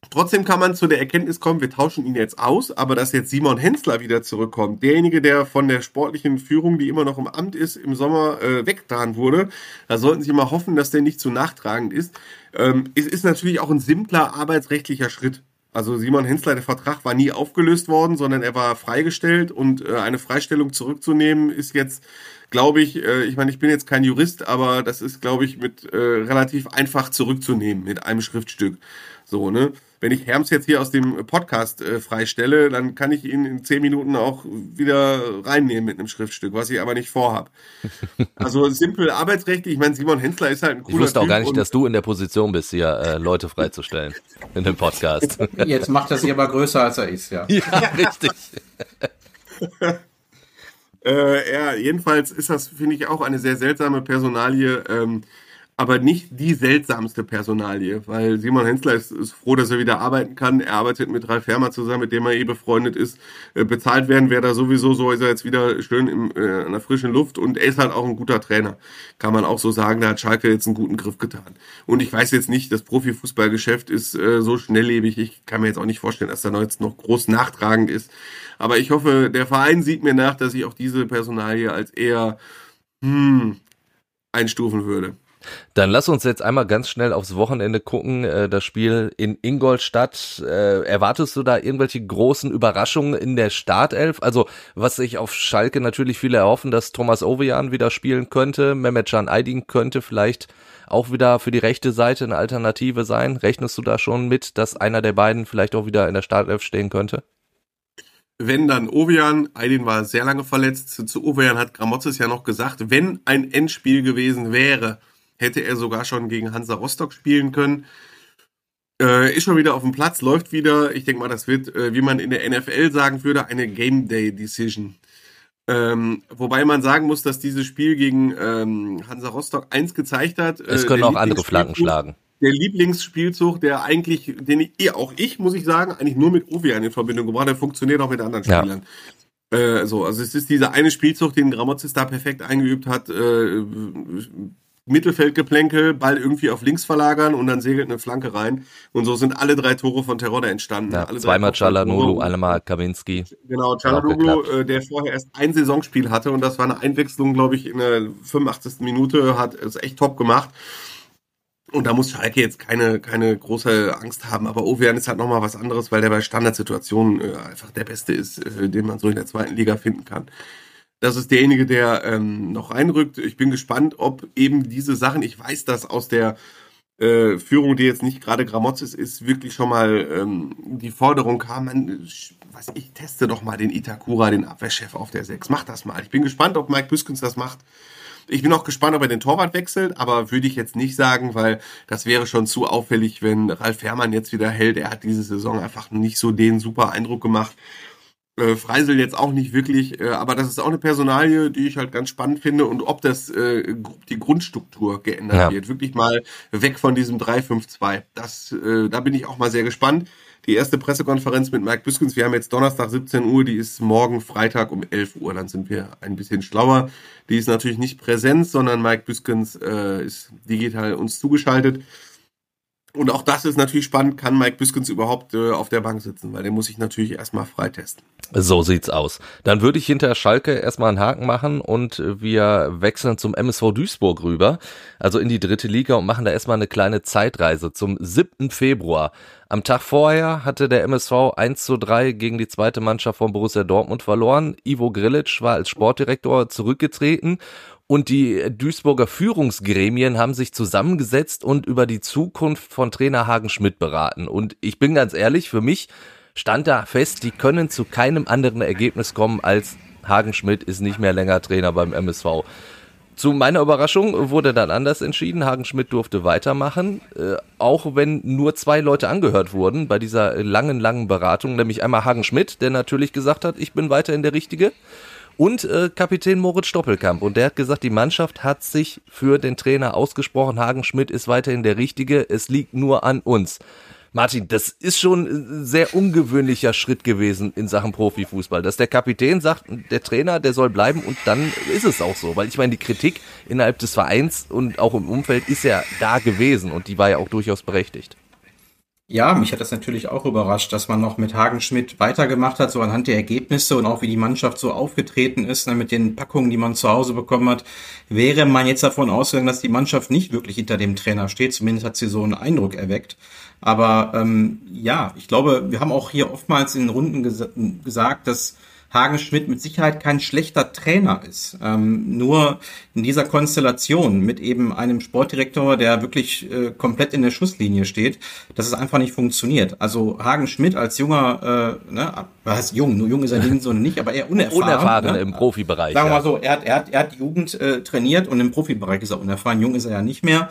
S4: Trotzdem kann man zu der Erkenntnis kommen, wir tauschen ihn jetzt aus, aber dass jetzt Simon Hensler wieder zurückkommt, derjenige, der von der sportlichen Führung, die immer noch im Amt ist, im Sommer äh, weggetan wurde, da sollten Sie mal hoffen, dass der nicht zu nachtragend ist. Ähm, es ist natürlich auch ein simpler arbeitsrechtlicher Schritt. Also Simon Hensler, der Vertrag war nie aufgelöst worden, sondern er war freigestellt und äh, eine Freistellung zurückzunehmen ist jetzt, glaube ich, äh, ich meine, ich bin jetzt kein Jurist, aber das ist, glaube ich, mit äh, relativ einfach zurückzunehmen mit einem Schriftstück. So, ne? Wenn ich Herms jetzt hier aus dem Podcast äh, freistelle, dann kann ich ihn in zehn Minuten auch wieder reinnehmen mit einem Schriftstück, was ich aber nicht vorhab. Also simpel arbeitsrechtlich, ich meine, Simon Hensler ist halt ein cooler
S2: Ich wusste auch gar nicht, dass du in der Position bist, hier äh, Leute freizustellen in dem Podcast.
S3: Jetzt macht er sich aber größer, als er ist, ja. Ja, richtig.
S4: äh, ja, jedenfalls ist das, finde ich, auch eine sehr seltsame Personalie. Ähm, aber nicht die seltsamste Personalie, weil Simon Hensler ist, ist froh, dass er wieder arbeiten kann. Er arbeitet mit Ralf Hermer zusammen, mit dem er eh befreundet ist. Äh, bezahlt werden wäre da sowieso so, ist er jetzt wieder schön im, äh, in der frischen Luft und er ist halt auch ein guter Trainer. Kann man auch so sagen, da hat Schalke jetzt einen guten Griff getan. Und ich weiß jetzt nicht, das Profifußballgeschäft ist äh, so schnelllebig. Ich kann mir jetzt auch nicht vorstellen, dass da noch jetzt noch groß nachtragend ist. Aber ich hoffe, der Verein sieht mir nach, dass ich auch diese Personalie als eher hm, einstufen würde.
S2: Dann lass uns jetzt einmal ganz schnell aufs Wochenende gucken. Äh, das Spiel in Ingolstadt. Äh, erwartest du da irgendwelche großen Überraschungen in der Startelf? Also, was sich auf Schalke natürlich viele erhoffen, dass Thomas Ovejan wieder spielen könnte. Mehmet Can Aydin könnte vielleicht auch wieder für die rechte Seite eine Alternative sein. Rechnest du da schon mit, dass einer der beiden vielleicht auch wieder in der Startelf stehen könnte?
S4: wenn dann Ovian, Aydin war sehr lange verletzt, zu Ovian hat Gramozis ja noch gesagt, wenn ein Endspiel gewesen wäre, hätte er sogar schon gegen Hansa Rostock spielen können. Äh, ist schon wieder auf dem Platz, läuft wieder. Ich denke mal, das wird, äh, wie man in der NFL sagen würde, eine Game Day Decision. Ähm, wobei man sagen muss, dass dieses Spiel gegen ähm, Hansa Rostock eins gezeigt hat.
S2: Äh, es können auch andere Flanken schlagen.
S4: Der Lieblingsspielzug, der eigentlich, den ich, auch ich, muss ich sagen, eigentlich nur mit Ovian in Verbindung gebracht, der funktioniert auch mit anderen Spielern. Ja. Äh, so, also es ist dieser eine Spielzug, den Gramozis da perfekt eingeübt hat, äh, Mittelfeldgeplänkel, Ball irgendwie auf links verlagern und dann segelt eine Flanke rein. Und so sind alle drei Tore von Terodde entstanden.
S2: Ja, zweimal Chalanoglu, einmal Kawinski.
S4: Genau, Chalanoglu, äh, der vorher erst ein Saisonspiel hatte und das war eine Einwechslung, glaube ich, in der 85. Minute, hat es echt top gemacht. Und da muss Schalke jetzt keine, keine große Angst haben. Aber Ovean ist halt nochmal was anderes, weil der bei Standardsituationen äh, einfach der Beste ist, äh, den man so in der zweiten Liga finden kann. Das ist derjenige, der ähm, noch reinrückt. Ich bin gespannt, ob eben diese Sachen, ich weiß das aus der äh, Führung, die jetzt nicht gerade Gramozis ist, wirklich schon mal ähm, die Forderung kam, man, was ich teste doch mal den Itakura, den Abwehrchef auf der 6. Mach das mal. Ich bin gespannt, ob Mike Büskens das macht. Ich bin auch gespannt, ob er den Torwart wechselt, aber würde ich jetzt nicht sagen, weil das wäre schon zu auffällig, wenn Ralf Herrmann jetzt wieder hält. Er hat diese Saison einfach nicht so den super Eindruck gemacht. Äh, Freisel jetzt auch nicht wirklich, äh, aber das ist auch eine Personalie, die ich halt ganz spannend finde und ob das äh, die Grundstruktur geändert ja. wird. Wirklich mal weg von diesem 3-5-2. Das, äh, da bin ich auch mal sehr gespannt. Die erste Pressekonferenz mit Mike Büskens, wir haben jetzt Donnerstag 17 Uhr, die ist morgen Freitag um 11 Uhr, dann sind wir ein bisschen schlauer. Die ist natürlich nicht Präsenz, sondern Mike Büskens äh, ist digital uns zugeschaltet. Und auch das ist natürlich spannend, kann Mike Biskins überhaupt äh, auf der Bank sitzen, weil der muss sich natürlich erstmal freitesten.
S2: So sieht's aus. Dann würde ich hinter Schalke erstmal einen Haken machen und wir wechseln zum MSV Duisburg rüber, also in die dritte Liga und machen da erstmal eine kleine Zeitreise zum 7. Februar. Am Tag vorher hatte der MSV 1 zu 3 gegen die zweite Mannschaft von Borussia Dortmund verloren. Ivo Grilic war als Sportdirektor zurückgetreten und die Duisburger Führungsgremien haben sich zusammengesetzt und über die Zukunft von Trainer Hagen Schmidt beraten. Und ich bin ganz ehrlich, für mich stand da fest, die können zu keinem anderen Ergebnis kommen als Hagen Schmidt ist nicht mehr länger Trainer beim MSV. Zu meiner Überraschung wurde dann anders entschieden. Hagen Schmidt durfte weitermachen, äh, auch wenn nur zwei Leute angehört wurden bei dieser langen, langen Beratung, nämlich einmal Hagen Schmidt, der natürlich gesagt hat, ich bin weiterhin der Richtige und äh, Kapitän Moritz Stoppelkamp. Und der hat gesagt, die Mannschaft hat sich für den Trainer ausgesprochen. Hagen Schmidt ist weiterhin der Richtige. Es liegt nur an uns. Martin, das ist schon ein sehr ungewöhnlicher Schritt gewesen in Sachen Profifußball, dass der Kapitän sagt, der Trainer, der soll bleiben und dann ist es auch so, weil ich meine, die Kritik innerhalb des Vereins und auch im Umfeld ist ja da gewesen und die war ja auch durchaus berechtigt.
S3: Ja, mich hat das natürlich auch überrascht, dass man noch mit Hagen Schmidt weitergemacht hat, so anhand der Ergebnisse und auch wie die Mannschaft so aufgetreten ist, ne, mit den Packungen, die man zu Hause bekommen hat, wäre man jetzt davon ausgegangen, dass die Mannschaft nicht wirklich hinter dem Trainer steht. Zumindest hat sie so einen Eindruck erweckt. Aber ähm, ja, ich glaube, wir haben auch hier oftmals in den Runden ges gesagt, dass Hagen Schmidt mit Sicherheit kein schlechter Trainer ist. Ähm, nur in dieser Konstellation mit eben einem Sportdirektor, der wirklich äh, komplett in der Schusslinie steht, dass es einfach nicht funktioniert. Also Hagen Schmidt als junger, äh, ne, was heißt jung, nur jung ist er nicht, so nicht, aber eher unerfahren.
S2: Unerfahren ne? im Profibereich.
S3: Sagen wir mal so, er hat, er hat, er hat Jugend äh, trainiert und im Profibereich ist er unerfahren. Jung ist er ja nicht mehr.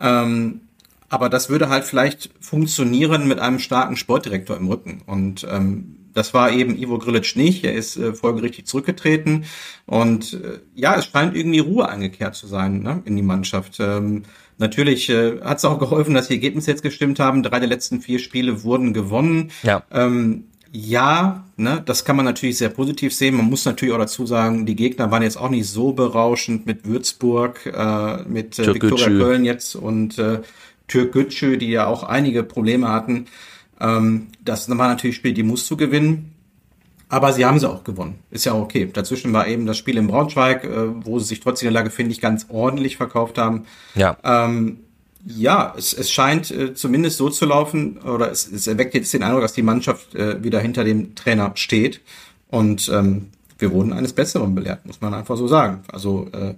S3: Ähm, aber das würde halt vielleicht funktionieren mit einem starken Sportdirektor im Rücken. Und ähm, das war eben Ivo Grilic nicht. Er ist äh, folgerichtig zurückgetreten. Und äh, ja, es scheint irgendwie Ruhe eingekehrt zu sein ne, in die Mannschaft. Ähm, natürlich äh, hat es auch geholfen, dass die Ergebnisse jetzt gestimmt haben. Drei der letzten vier Spiele wurden gewonnen.
S2: Ja.
S3: Ähm, ja, ne, das kann man natürlich sehr positiv sehen. Man muss natürlich auch dazu sagen, die Gegner waren jetzt auch nicht so berauschend mit Würzburg, äh, mit äh, Viktoria Köln jetzt und äh, Türk Gütschü, die ja auch einige Probleme hatten. Ähm, das war natürlich Spiel, die musst du gewinnen. Aber sie haben sie auch gewonnen. Ist ja okay. Dazwischen war eben das Spiel in Braunschweig, äh, wo sie sich trotz der Lage, finde ich, ganz ordentlich verkauft haben.
S2: Ja.
S3: Ähm, ja, es, es scheint äh, zumindest so zu laufen, oder es, es erweckt jetzt den Eindruck, dass die Mannschaft äh, wieder hinter dem Trainer steht. Und ähm, wir wurden eines Besseren belehrt, muss man einfach so sagen. Also äh,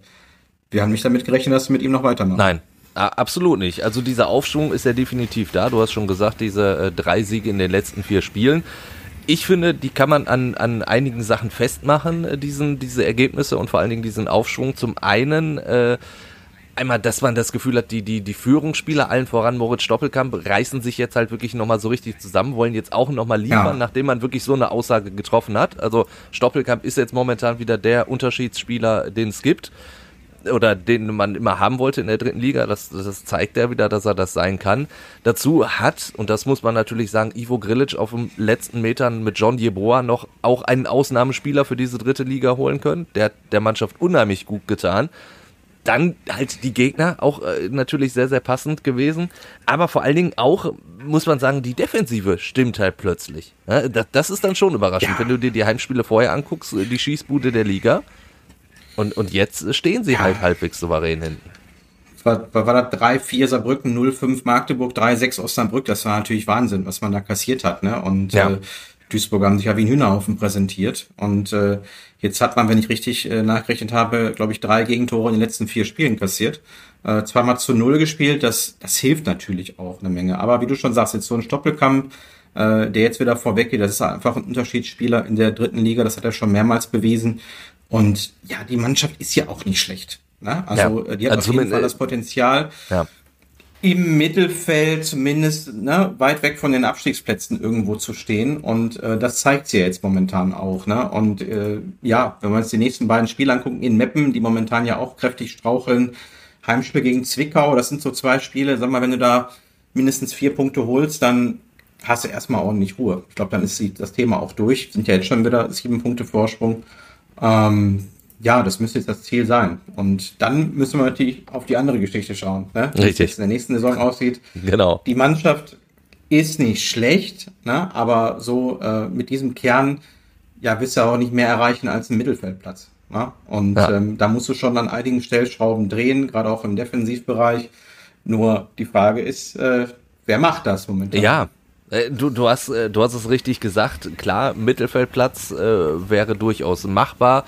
S3: wir haben nicht damit gerechnet, dass wir mit ihm noch weitermachen.
S2: Nein, absolut nicht. Also dieser Aufschwung ist ja definitiv da. Du hast schon gesagt, diese äh, drei Siege in den letzten vier Spielen. Ich finde, die kann man an, an einigen Sachen festmachen, äh, diesen, diese Ergebnisse und vor allen Dingen diesen Aufschwung. Zum einen äh, einmal, dass man das Gefühl hat, die, die, die Führungsspieler, allen voran Moritz Stoppelkamp, reißen sich jetzt halt wirklich nochmal so richtig zusammen, wollen jetzt auch nochmal liefern, ja. nachdem man wirklich so eine Aussage getroffen hat. Also Stoppelkamp ist jetzt momentan wieder der Unterschiedsspieler, den es gibt oder den man immer haben wollte in der dritten Liga. Das, das zeigt er wieder, dass er das sein kann. Dazu hat, und das muss man natürlich sagen, Ivo Grilic auf den letzten Metern mit John Jeboa noch auch einen Ausnahmespieler für diese dritte Liga holen können. Der hat der Mannschaft unheimlich gut getan dann halt die Gegner auch äh, natürlich sehr, sehr passend gewesen. Aber vor allen Dingen auch, muss man sagen, die Defensive stimmt halt plötzlich. Ja, das, das, ist dann schon überraschend, ja. wenn du dir die Heimspiele vorher anguckst, die Schießbude der Liga. Und, und jetzt stehen sie halt halbwegs souverän hinten.
S3: War, war, war das 3-4 Saarbrücken, 0-5 Magdeburg, 3-6 Osnabrück. Das war natürlich Wahnsinn, was man da kassiert hat. Ne? Und ja. äh, Duisburg haben sich ja wie ein Hühnerhaufen präsentiert. Und äh, jetzt hat man, wenn ich richtig äh, nachgerechnet habe, glaube ich, drei Gegentore in den letzten vier Spielen kassiert. Äh, zweimal zu null gespielt, das, das hilft natürlich auch eine Menge. Aber wie du schon sagst, jetzt so ein Stoppelkampf, äh, der jetzt wieder vorweggeht, das ist einfach ein Unterschiedsspieler in der dritten Liga, das hat er schon mehrmals bewiesen. Und ja, die Mannschaft ist ja auch nicht schlecht. Ne? Also ja. die hat also auf jeden Fall das Potenzial.
S2: Ja
S3: im Mittelfeld zumindest ne, weit weg von den Abstiegsplätzen irgendwo zu stehen. Und äh, das zeigt sie ja jetzt momentan auch. Ne? Und äh, ja, wenn wir uns die nächsten beiden Spiele angucken, in Meppen, die momentan ja auch kräftig straucheln, Heimspiel gegen Zwickau, das sind so zwei Spiele, sag mal, wenn du da mindestens vier Punkte holst, dann hast du erstmal ordentlich Ruhe. Ich glaube, dann ist das Thema auch durch. Sind ja jetzt schon wieder sieben Punkte Vorsprung. Ähm, ja, das müsste jetzt das Ziel sein. Und dann müssen wir natürlich auf die andere Geschichte schauen, ne? wie es in der nächsten Saison aussieht.
S2: Genau.
S3: Die Mannschaft ist nicht schlecht, ne? aber so äh, mit diesem Kern, ja, wirst du auch nicht mehr erreichen als einen Mittelfeldplatz. Ne? Und ja. ähm, da musst du schon an einigen Stellschrauben drehen, gerade auch im Defensivbereich. Nur die Frage ist, äh, wer macht das momentan?
S2: Ja, Du, du, hast, äh, du hast es richtig gesagt. Klar, Mittelfeldplatz äh, wäre durchaus machbar.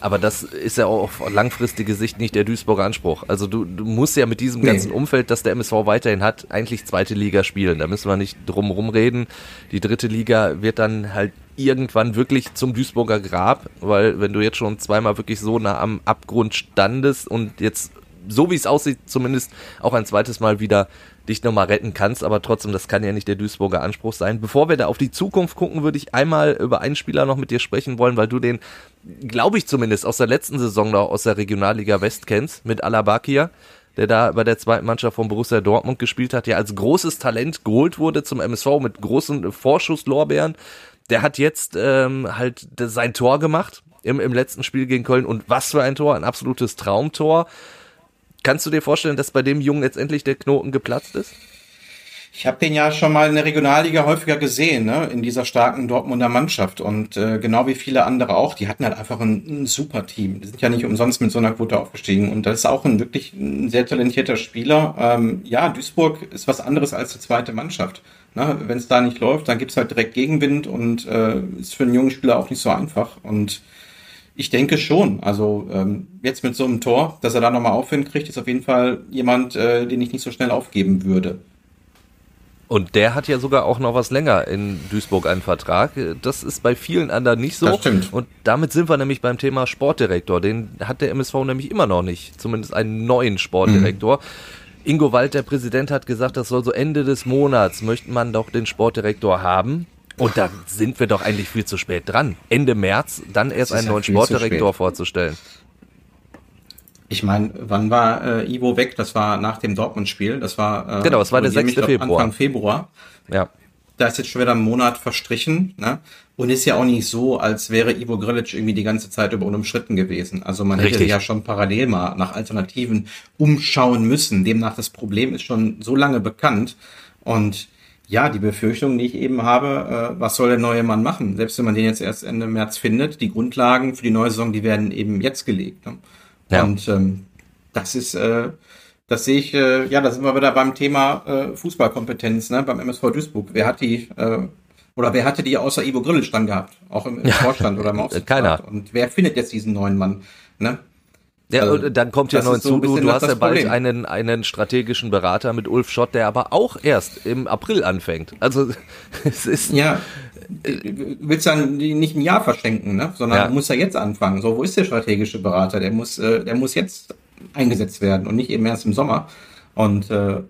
S2: Aber das ist ja auch auf langfristige Sicht nicht der Duisburger Anspruch. Also du, du musst ja mit diesem ganzen nee. Umfeld, das der MSV weiterhin hat, eigentlich zweite Liga spielen. Da müssen wir nicht drum reden. Die dritte Liga wird dann halt irgendwann wirklich zum Duisburger Grab, weil wenn du jetzt schon zweimal wirklich so nah am Abgrund standest und jetzt so wie es aussieht, zumindest auch ein zweites Mal wieder dich nochmal retten kannst, aber trotzdem, das kann ja nicht der Duisburger Anspruch sein. Bevor wir da auf die Zukunft gucken, würde ich einmal über einen Spieler noch mit dir sprechen wollen, weil du den, glaube ich zumindest, aus der letzten Saison noch aus der Regionalliga West kennst, mit Alabakia der da bei der zweiten Mannschaft von Borussia Dortmund gespielt hat, der als großes Talent geholt wurde zum MSV mit großen Vorschusslorbeeren. Der hat jetzt ähm, halt sein Tor gemacht im, im letzten Spiel gegen Köln und was für ein Tor, ein absolutes Traumtor. Kannst du dir vorstellen, dass bei dem Jungen jetzt endlich der Knoten geplatzt ist?
S3: Ich habe den ja schon mal in der Regionalliga häufiger gesehen, ne, in dieser starken Dortmunder Mannschaft. Und äh, genau wie viele andere auch, die hatten halt einfach ein, ein super Team. Die sind ja nicht umsonst mit so einer Quote aufgestiegen. Und das ist auch ein wirklich ein sehr talentierter Spieler. Ähm, ja, Duisburg ist was anderes als die zweite Mannschaft. Ne, Wenn es da nicht läuft, dann gibt's halt direkt Gegenwind und äh, ist für einen jungen Spieler auch nicht so einfach. Und ich denke schon. Also ähm, jetzt mit so einem Tor, dass er da nochmal Aufwind kriegt, ist auf jeden Fall jemand, äh, den ich nicht so schnell aufgeben würde.
S2: Und der hat ja sogar auch noch was länger in Duisburg einen Vertrag. Das ist bei vielen anderen nicht so.
S3: Das stimmt.
S2: Und damit sind wir nämlich beim Thema Sportdirektor. Den hat der MSV nämlich immer noch nicht. Zumindest einen neuen Sportdirektor. Mhm. Ingo Wald, der Präsident, hat gesagt, das soll so Ende des Monats möchte man doch den Sportdirektor haben. Und da sind wir doch eigentlich viel zu spät dran. Ende März dann erst einen neuen Sportdirektor vorzustellen.
S3: Ich meine, wann war äh, Ivo weg? Das war nach dem Dortmund-Spiel. Das war
S2: äh, genau, das war der 6. Februar.
S3: Anfang Februar. Ja. Da ist jetzt schon wieder ein Monat verstrichen, ne? Und ist ja auch nicht so, als wäre Ivo Grilic irgendwie die ganze Zeit über unumstritten gewesen. Also man Richtig. hätte ja schon parallel mal nach Alternativen umschauen müssen. Demnach das Problem ist schon so lange bekannt. Und ja, die Befürchtung, die ich eben habe, äh, was soll der neue Mann machen? Selbst wenn man den jetzt erst Ende März findet, die Grundlagen für die neue Saison, die werden eben jetzt gelegt. Ne? Ja. Und ähm, das ist, äh, das sehe ich, äh, ja, da sind wir wieder beim Thema äh, Fußballkompetenz, ne, beim MSV Duisburg. Wer hat die, äh, oder wer hatte die außer Ivo Grillitsch dann gehabt? Auch im, im ja. Vorstand oder im
S2: Aufsichtsrat? Keiner.
S3: Und wer findet jetzt diesen neuen Mann? Ne?
S2: Ja, also, und dann kommt ja noch hinzu, so du, du hast ja bald einen, einen strategischen Berater mit Ulf Schott, der aber auch erst im April anfängt. Also es ist.
S3: Ja, willst dann nicht ein Jahr verschenken, ne? sondern ja. muss ja jetzt anfangen. So, wo ist der strategische Berater? Der muss, äh, der muss jetzt eingesetzt werden und nicht eben erst im Sommer. Und äh,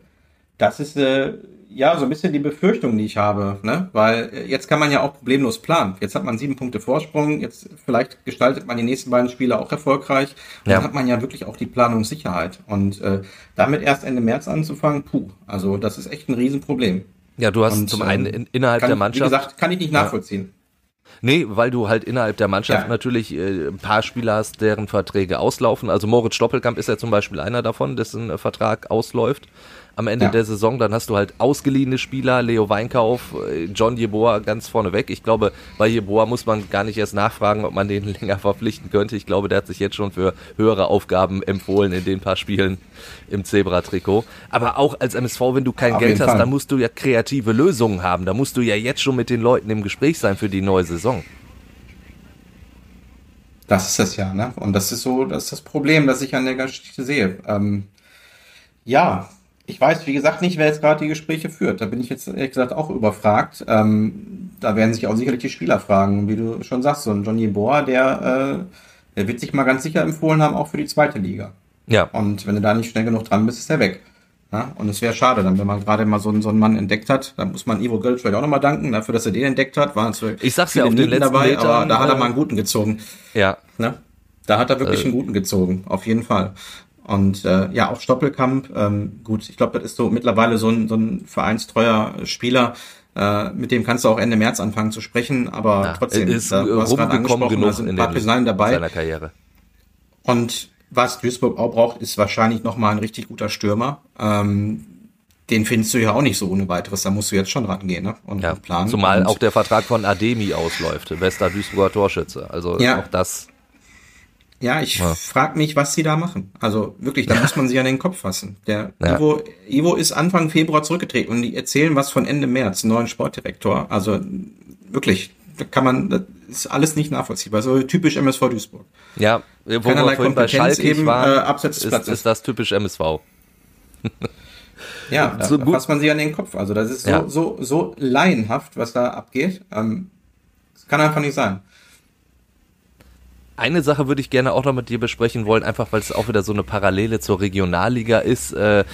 S3: das ist äh, ja so ein bisschen die Befürchtung, die ich habe, ne? Weil äh, jetzt kann man ja auch problemlos planen. Jetzt hat man sieben Punkte Vorsprung, jetzt vielleicht gestaltet man die nächsten beiden Spiele auch erfolgreich. Und ja. dann hat man ja wirklich auch die Planungssicherheit. Und äh, damit erst Ende März anzufangen, puh, also das ist echt ein Riesenproblem.
S2: Ja, du hast und, zum einen ähm, in, innerhalb
S3: kann,
S2: der Mannschaft.
S3: Wie gesagt, kann ich nicht nachvollziehen.
S2: Nee, weil du halt innerhalb der Mannschaft ja. natürlich äh, ein paar Spieler hast, deren Verträge auslaufen. Also Moritz Stoppelkamp ist ja zum Beispiel einer davon, dessen äh, Vertrag ausläuft am Ende ja. der Saison. Dann hast du halt ausgeliehene Spieler, Leo Weinkauf, äh, John Jeboa ganz vorneweg. Ich glaube, bei Jeboa muss man gar nicht erst nachfragen, ob man den länger verpflichten könnte. Ich glaube, der hat sich jetzt schon für höhere Aufgaben empfohlen in den paar Spielen im Zebra-Trikot. Aber auch als MSV, wenn du kein Auf Geld hast, dann musst du ja kreative Lösungen haben. Da musst du ja jetzt schon mit den Leuten im Gespräch sein für die neue Saison.
S3: Das ist es ja, ne? Und das ist so, das ist das Problem, das ich an der Geschichte sehe. Ähm, ja, ich weiß, wie gesagt, nicht, wer jetzt gerade die Gespräche führt. Da bin ich jetzt ehrlich gesagt auch überfragt. Ähm, da werden sich auch sicherlich die Spieler fragen, wie du schon sagst, so ein Johnny Bohr, der, äh, der wird sich mal ganz sicher empfohlen haben, auch für die zweite Liga. Ja. Und wenn du da nicht schnell genug dran bist, ist er weg. Ja, und es wäre schade, dann, wenn man gerade mal so, so einen Mann entdeckt hat, dann muss man Ivo vielleicht auch nochmal danken, dafür, dass er den entdeckt hat. Waren es
S2: ich sag's ja auf den letzten dabei, Metern,
S3: aber da hat er mal einen guten gezogen.
S2: Ja.
S3: Ne? Da hat er wirklich äh. einen guten gezogen, auf jeden Fall. Und äh, ja, auch Stoppelkamp, ähm, gut, ich glaube, das ist so mittlerweile so ein, so ein vereinstreuer Spieler, äh, mit dem kannst du auch Ende März anfangen zu sprechen, aber ja, trotzdem,
S2: ist da, du hast gerade angesprochen, da sind ein paar Personalien dabei. Seiner Karriere.
S3: Und was Duisburg auch braucht, ist wahrscheinlich nochmal ein richtig guter Stürmer. Ähm, den findest du ja auch nicht so ohne weiteres. Da musst du jetzt schon rangehen ne?
S2: und ja, planen. Zumal und auch der Vertrag von Ademi ausläuft, bester Duisburger Torschütze. Also ja. auch das
S3: ja, ich ja. frage mich, was sie da machen. Also wirklich, da muss man sich an den Kopf fassen. Der ja. Ivo, Ivo ist Anfang Februar zurückgetreten und die erzählen was von Ende März, neuen Sportdirektor. Also wirklich, da kann man, das ist alles nicht nachvollziehbar. So typisch MSV Duisburg.
S2: Ja,
S3: wo Keinerlei wir Schalke eben
S2: waren, äh, abseits des Platzes. Ist, ist das typisch MSV.
S3: ja, so da fasst man sich an den Kopf. Also das ist so, ja. so, so laienhaft, was da abgeht. Ähm, das kann einfach nicht sein.
S2: Eine Sache würde ich gerne auch noch mit dir besprechen wollen, einfach weil es auch wieder so eine Parallele zur Regionalliga ist. Äh,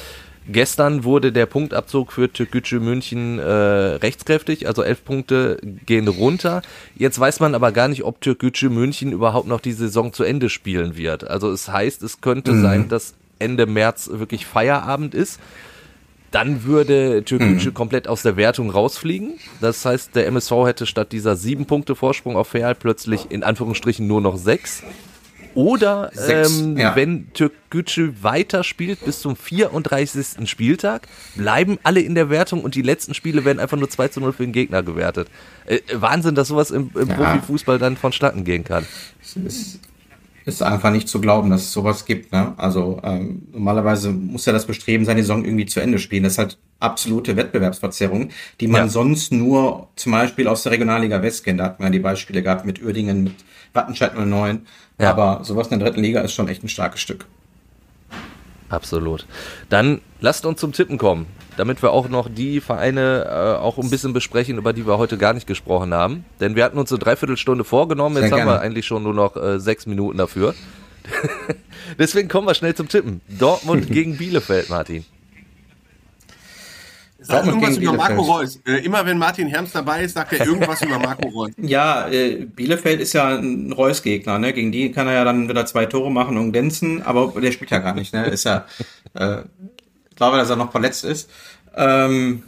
S2: Gestern wurde der Punktabzug für Türkgücü München äh, rechtskräftig, also elf Punkte gehen runter. Jetzt weiß man aber gar nicht, ob Türkgücü München überhaupt noch die Saison zu Ende spielen wird. Also es heißt, es könnte mhm. sein, dass Ende März wirklich Feierabend ist. Dann würde Türkgücü mhm. komplett aus der Wertung rausfliegen. Das heißt, der MSV hätte statt dieser sieben Punkte Vorsprung auf Real plötzlich in Anführungsstrichen nur noch sechs. Oder sechs, ähm, ja. wenn Türkgücü weiterspielt bis zum 34. Spieltag, bleiben alle in der Wertung und die letzten Spiele werden einfach nur 2 zu 0 für den Gegner gewertet. Äh, Wahnsinn, dass sowas im, im ja. Profifußball dann vonstatten gehen kann.
S3: Es ist ist einfach nicht zu glauben, dass es sowas gibt. Ne? Also ähm, normalerweise muss ja das Bestreben sein, die Saison irgendwie zu Ende spielen. Das ist halt absolute Wettbewerbsverzerrung, die man ja. sonst nur zum Beispiel aus der Regionalliga West kennt. Da hat man ja die Beispiele gehabt mit Uerdingen, mit Wattenscheid 09. Ja. Aber sowas in der dritten Liga ist schon echt ein starkes Stück.
S2: Absolut. Dann lasst uns zum Tippen kommen, damit wir auch noch die Vereine äh, auch ein bisschen besprechen, über die wir heute gar nicht gesprochen haben. Denn wir hatten uns eine Dreiviertelstunde vorgenommen, jetzt haben wir eigentlich schon nur noch äh, sechs Minuten dafür. Deswegen kommen wir schnell zum Tippen. Dortmund gegen Bielefeld, Martin.
S4: Sag irgendwas über Marco Reus. Äh, immer wenn Martin Herms dabei ist, sagt er irgendwas über Marco Reus.
S3: Ja, äh, Bielefeld ist ja ein Reus-Gegner, ne? Gegen die kann er ja dann wieder zwei Tore machen und glänzen, aber der spielt ja gar nicht, ne? Ist ja, äh, ich glaube, dass er noch verletzt ist. Ähm,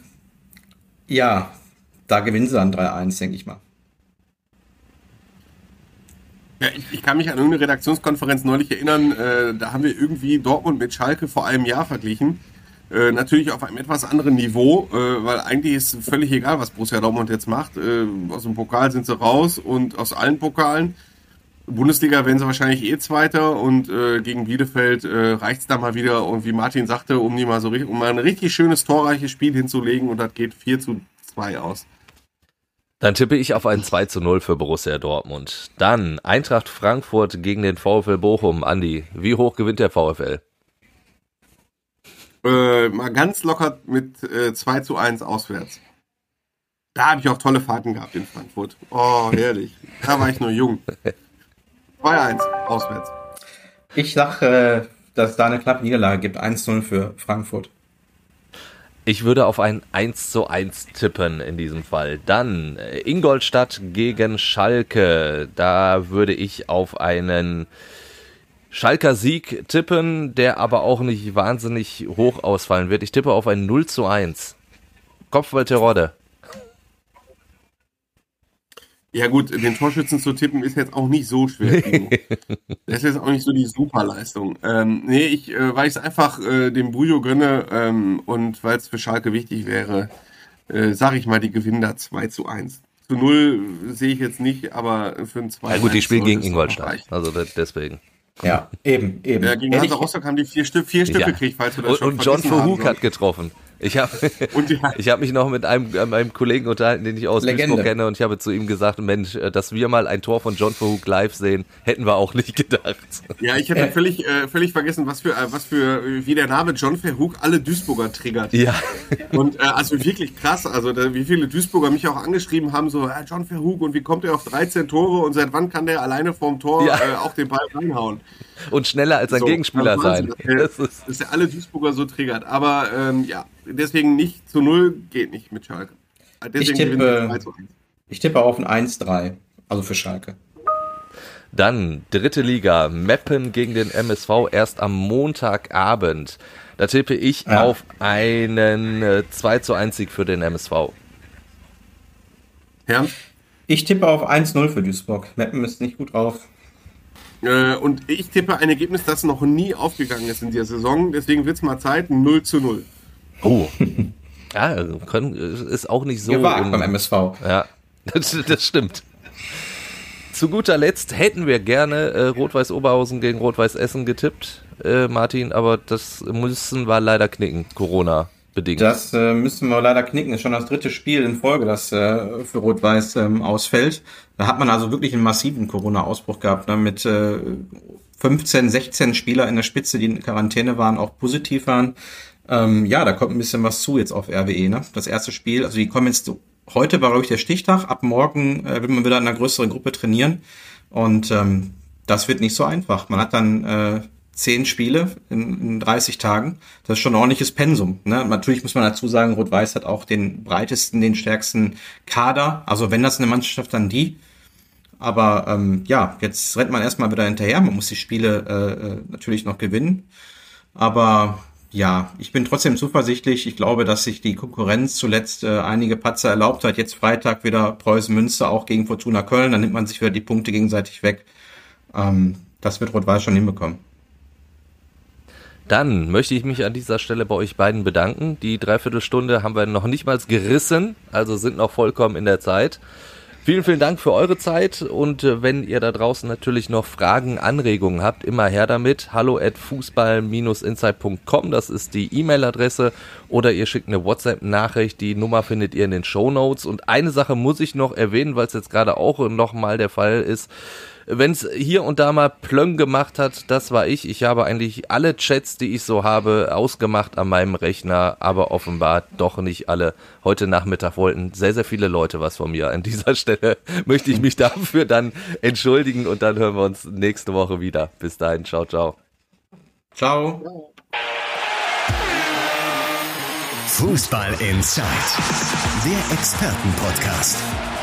S3: ja, da gewinnen sie dann 3-1, denke ich mal.
S4: Ja, ich, ich, kann mich an irgendeine Redaktionskonferenz neulich erinnern, äh, da haben wir irgendwie Dortmund mit Schalke vor einem Jahr verglichen. Äh, natürlich auf einem etwas anderen Niveau, äh, weil eigentlich ist völlig egal, was Borussia Dortmund jetzt macht. Äh, aus dem Pokal sind sie raus und aus allen Pokalen. Bundesliga werden sie wahrscheinlich eh Zweiter und äh, gegen Bielefeld äh, reicht es da mal wieder und wie Martin sagte, um die mal so um mal ein richtig schönes torreiches Spiel hinzulegen und das geht 4 zu 2 aus.
S2: Dann tippe ich auf ein 2 zu 0 für Borussia Dortmund. Dann Eintracht Frankfurt gegen den VfL Bochum. Andi, wie hoch gewinnt der VfL?
S4: Äh, mal ganz locker mit äh, 2 zu 1 auswärts. Da habe ich auch tolle Fahrten gehabt in Frankfurt. Oh, herrlich. da war ich nur jung. 2-1 auswärts.
S3: Ich sag, äh, dass es da eine knappe Niederlage gibt. 1-0 für Frankfurt.
S2: Ich würde auf ein 1 zu 1 tippen in diesem Fall. Dann äh, Ingolstadt gegen Schalke. Da würde ich auf einen Schalker Sieg tippen, der aber auch nicht wahnsinnig hoch ausfallen wird. Ich tippe auf ein 0 zu 1. Kopfball Terodde.
S4: Ja gut, den Torschützen zu tippen ist jetzt auch nicht so schwer. das ist jetzt auch nicht so die Superleistung. Ähm, nee, ich, äh, weil ich es einfach äh, dem Bujo gönne ähm, und weil es für Schalke wichtig wäre, äh, sage ich mal, die gewinnen da 2 zu 1. Zu 0 sehe ich jetzt nicht, aber für ein 2
S2: Ja gut, die spielen gegen Ingolstadt, also deswegen.
S3: Ja, eben, eben. Ja,
S4: gegen Hansa Rostock haben die vier, Stück, vier Stück ja. gekriegt, falls
S2: du das und, schon Und John Verhoek hat getroffen. Ich habe ja. ich hab mich noch mit einem, äh, einem Kollegen unterhalten, den ich aus Legende. Duisburg kenne, und ich habe zu ihm gesagt, Mensch, äh, dass wir mal ein Tor von John Verhoek live sehen, hätten wir auch nicht gedacht.
S4: Ja, ich hätte äh. völlig, äh, völlig vergessen, was für, was für, wie der Name John Verhoek alle Duisburger triggert.
S2: Ja.
S4: Und äh, also wirklich krass, also da, wie viele Duisburger mich auch angeschrieben haben, so, äh, John Verhoek und wie kommt er auf 13 Tore und seit wann kann der alleine vorm Tor ja. äh, auch den Ball reinhauen?
S2: Und schneller als ein so, Gegenspieler sein.
S4: Das ist, dass er alle Duisburger so triggert. Aber ähm, ja, deswegen nicht zu null geht nicht mit Schalke.
S3: Deswegen ich tippe, ich tippe auf ein 1-3, also für Schalke.
S2: Dann dritte Liga, Meppen gegen den MSV erst am Montagabend. Da tippe ich ja. auf einen äh, 2 zu 1 Sieg für den MSV.
S3: Ja. Ich tippe auf 1-0 für Duisburg. Meppen ist nicht gut drauf.
S4: Äh, und ich tippe ein Ergebnis, das noch nie aufgegangen ist in dieser Saison. Deswegen wird es mal Zeit, 0 zu 0.
S2: Oh. Ja, können, ist auch nicht so.
S3: Gewagt beim MSV.
S2: Ja, das, das, stimmt. Zu guter Letzt hätten wir gerne äh, Rot-Weiß Oberhausen gegen Rot-Weiß Essen getippt, äh, Martin, aber das müssen wir leider knicken, Corona. Bedingt.
S3: Das äh, müssen wir leider knicken. Ist schon das dritte Spiel in Folge, das äh, für Rot-Weiß ähm, ausfällt. Da hat man also wirklich einen massiven Corona-Ausbruch gehabt, ne, mit äh, 15, 16 Spieler in der Spitze, die in Quarantäne waren, auch positiv waren. Ähm, ja, da kommt ein bisschen was zu jetzt auf RWE. Ne? Das erste Spiel, also die kommen jetzt heute war glaube ich der Stichtag, ab morgen äh, wird man wieder in einer größeren Gruppe trainieren und ähm, das wird nicht so einfach. Man hat dann äh, zehn Spiele in, in 30 Tagen. Das ist schon ein ordentliches Pensum. Ne? Natürlich muss man dazu sagen, Rot-Weiß hat auch den breitesten, den stärksten Kader. Also wenn das eine Mannschaft, dann die. Aber ähm, ja, jetzt rennt man erstmal wieder hinterher. Man muss die Spiele äh, äh natürlich noch gewinnen. Aber ja, ich bin trotzdem zuversichtlich. Ich glaube, dass sich die Konkurrenz zuletzt äh, einige Patzer erlaubt hat. Jetzt Freitag wieder Preußen Münster auch gegen Fortuna Köln. Dann nimmt man sich wieder die Punkte gegenseitig weg. Ähm, das wird Rot-Weiß schon hinbekommen.
S2: Dann möchte ich mich an dieser Stelle bei euch beiden bedanken. Die Dreiviertelstunde haben wir noch nicht mal gerissen, also sind noch vollkommen in der Zeit. Vielen, vielen Dank für eure Zeit und äh, wenn ihr da draußen natürlich noch Fragen, Anregungen habt, immer her damit. Hallo at fußball-insight.com, das ist die E-Mail-Adresse oder ihr schickt eine WhatsApp-Nachricht, die Nummer findet ihr in den Show Notes. Und eine Sache muss ich noch erwähnen, weil es jetzt gerade auch nochmal der Fall ist wenn es hier und da mal Plöng gemacht hat, das war ich. Ich habe eigentlich alle Chats, die ich so habe, ausgemacht an meinem Rechner, aber offenbar doch nicht alle. Heute Nachmittag wollten sehr, sehr viele Leute was von mir. An dieser Stelle möchte ich mich dafür dann entschuldigen und dann hören wir uns nächste Woche wieder. Bis dahin, ciao, ciao.
S3: Ciao.
S1: Fußball Inside, der Expertenpodcast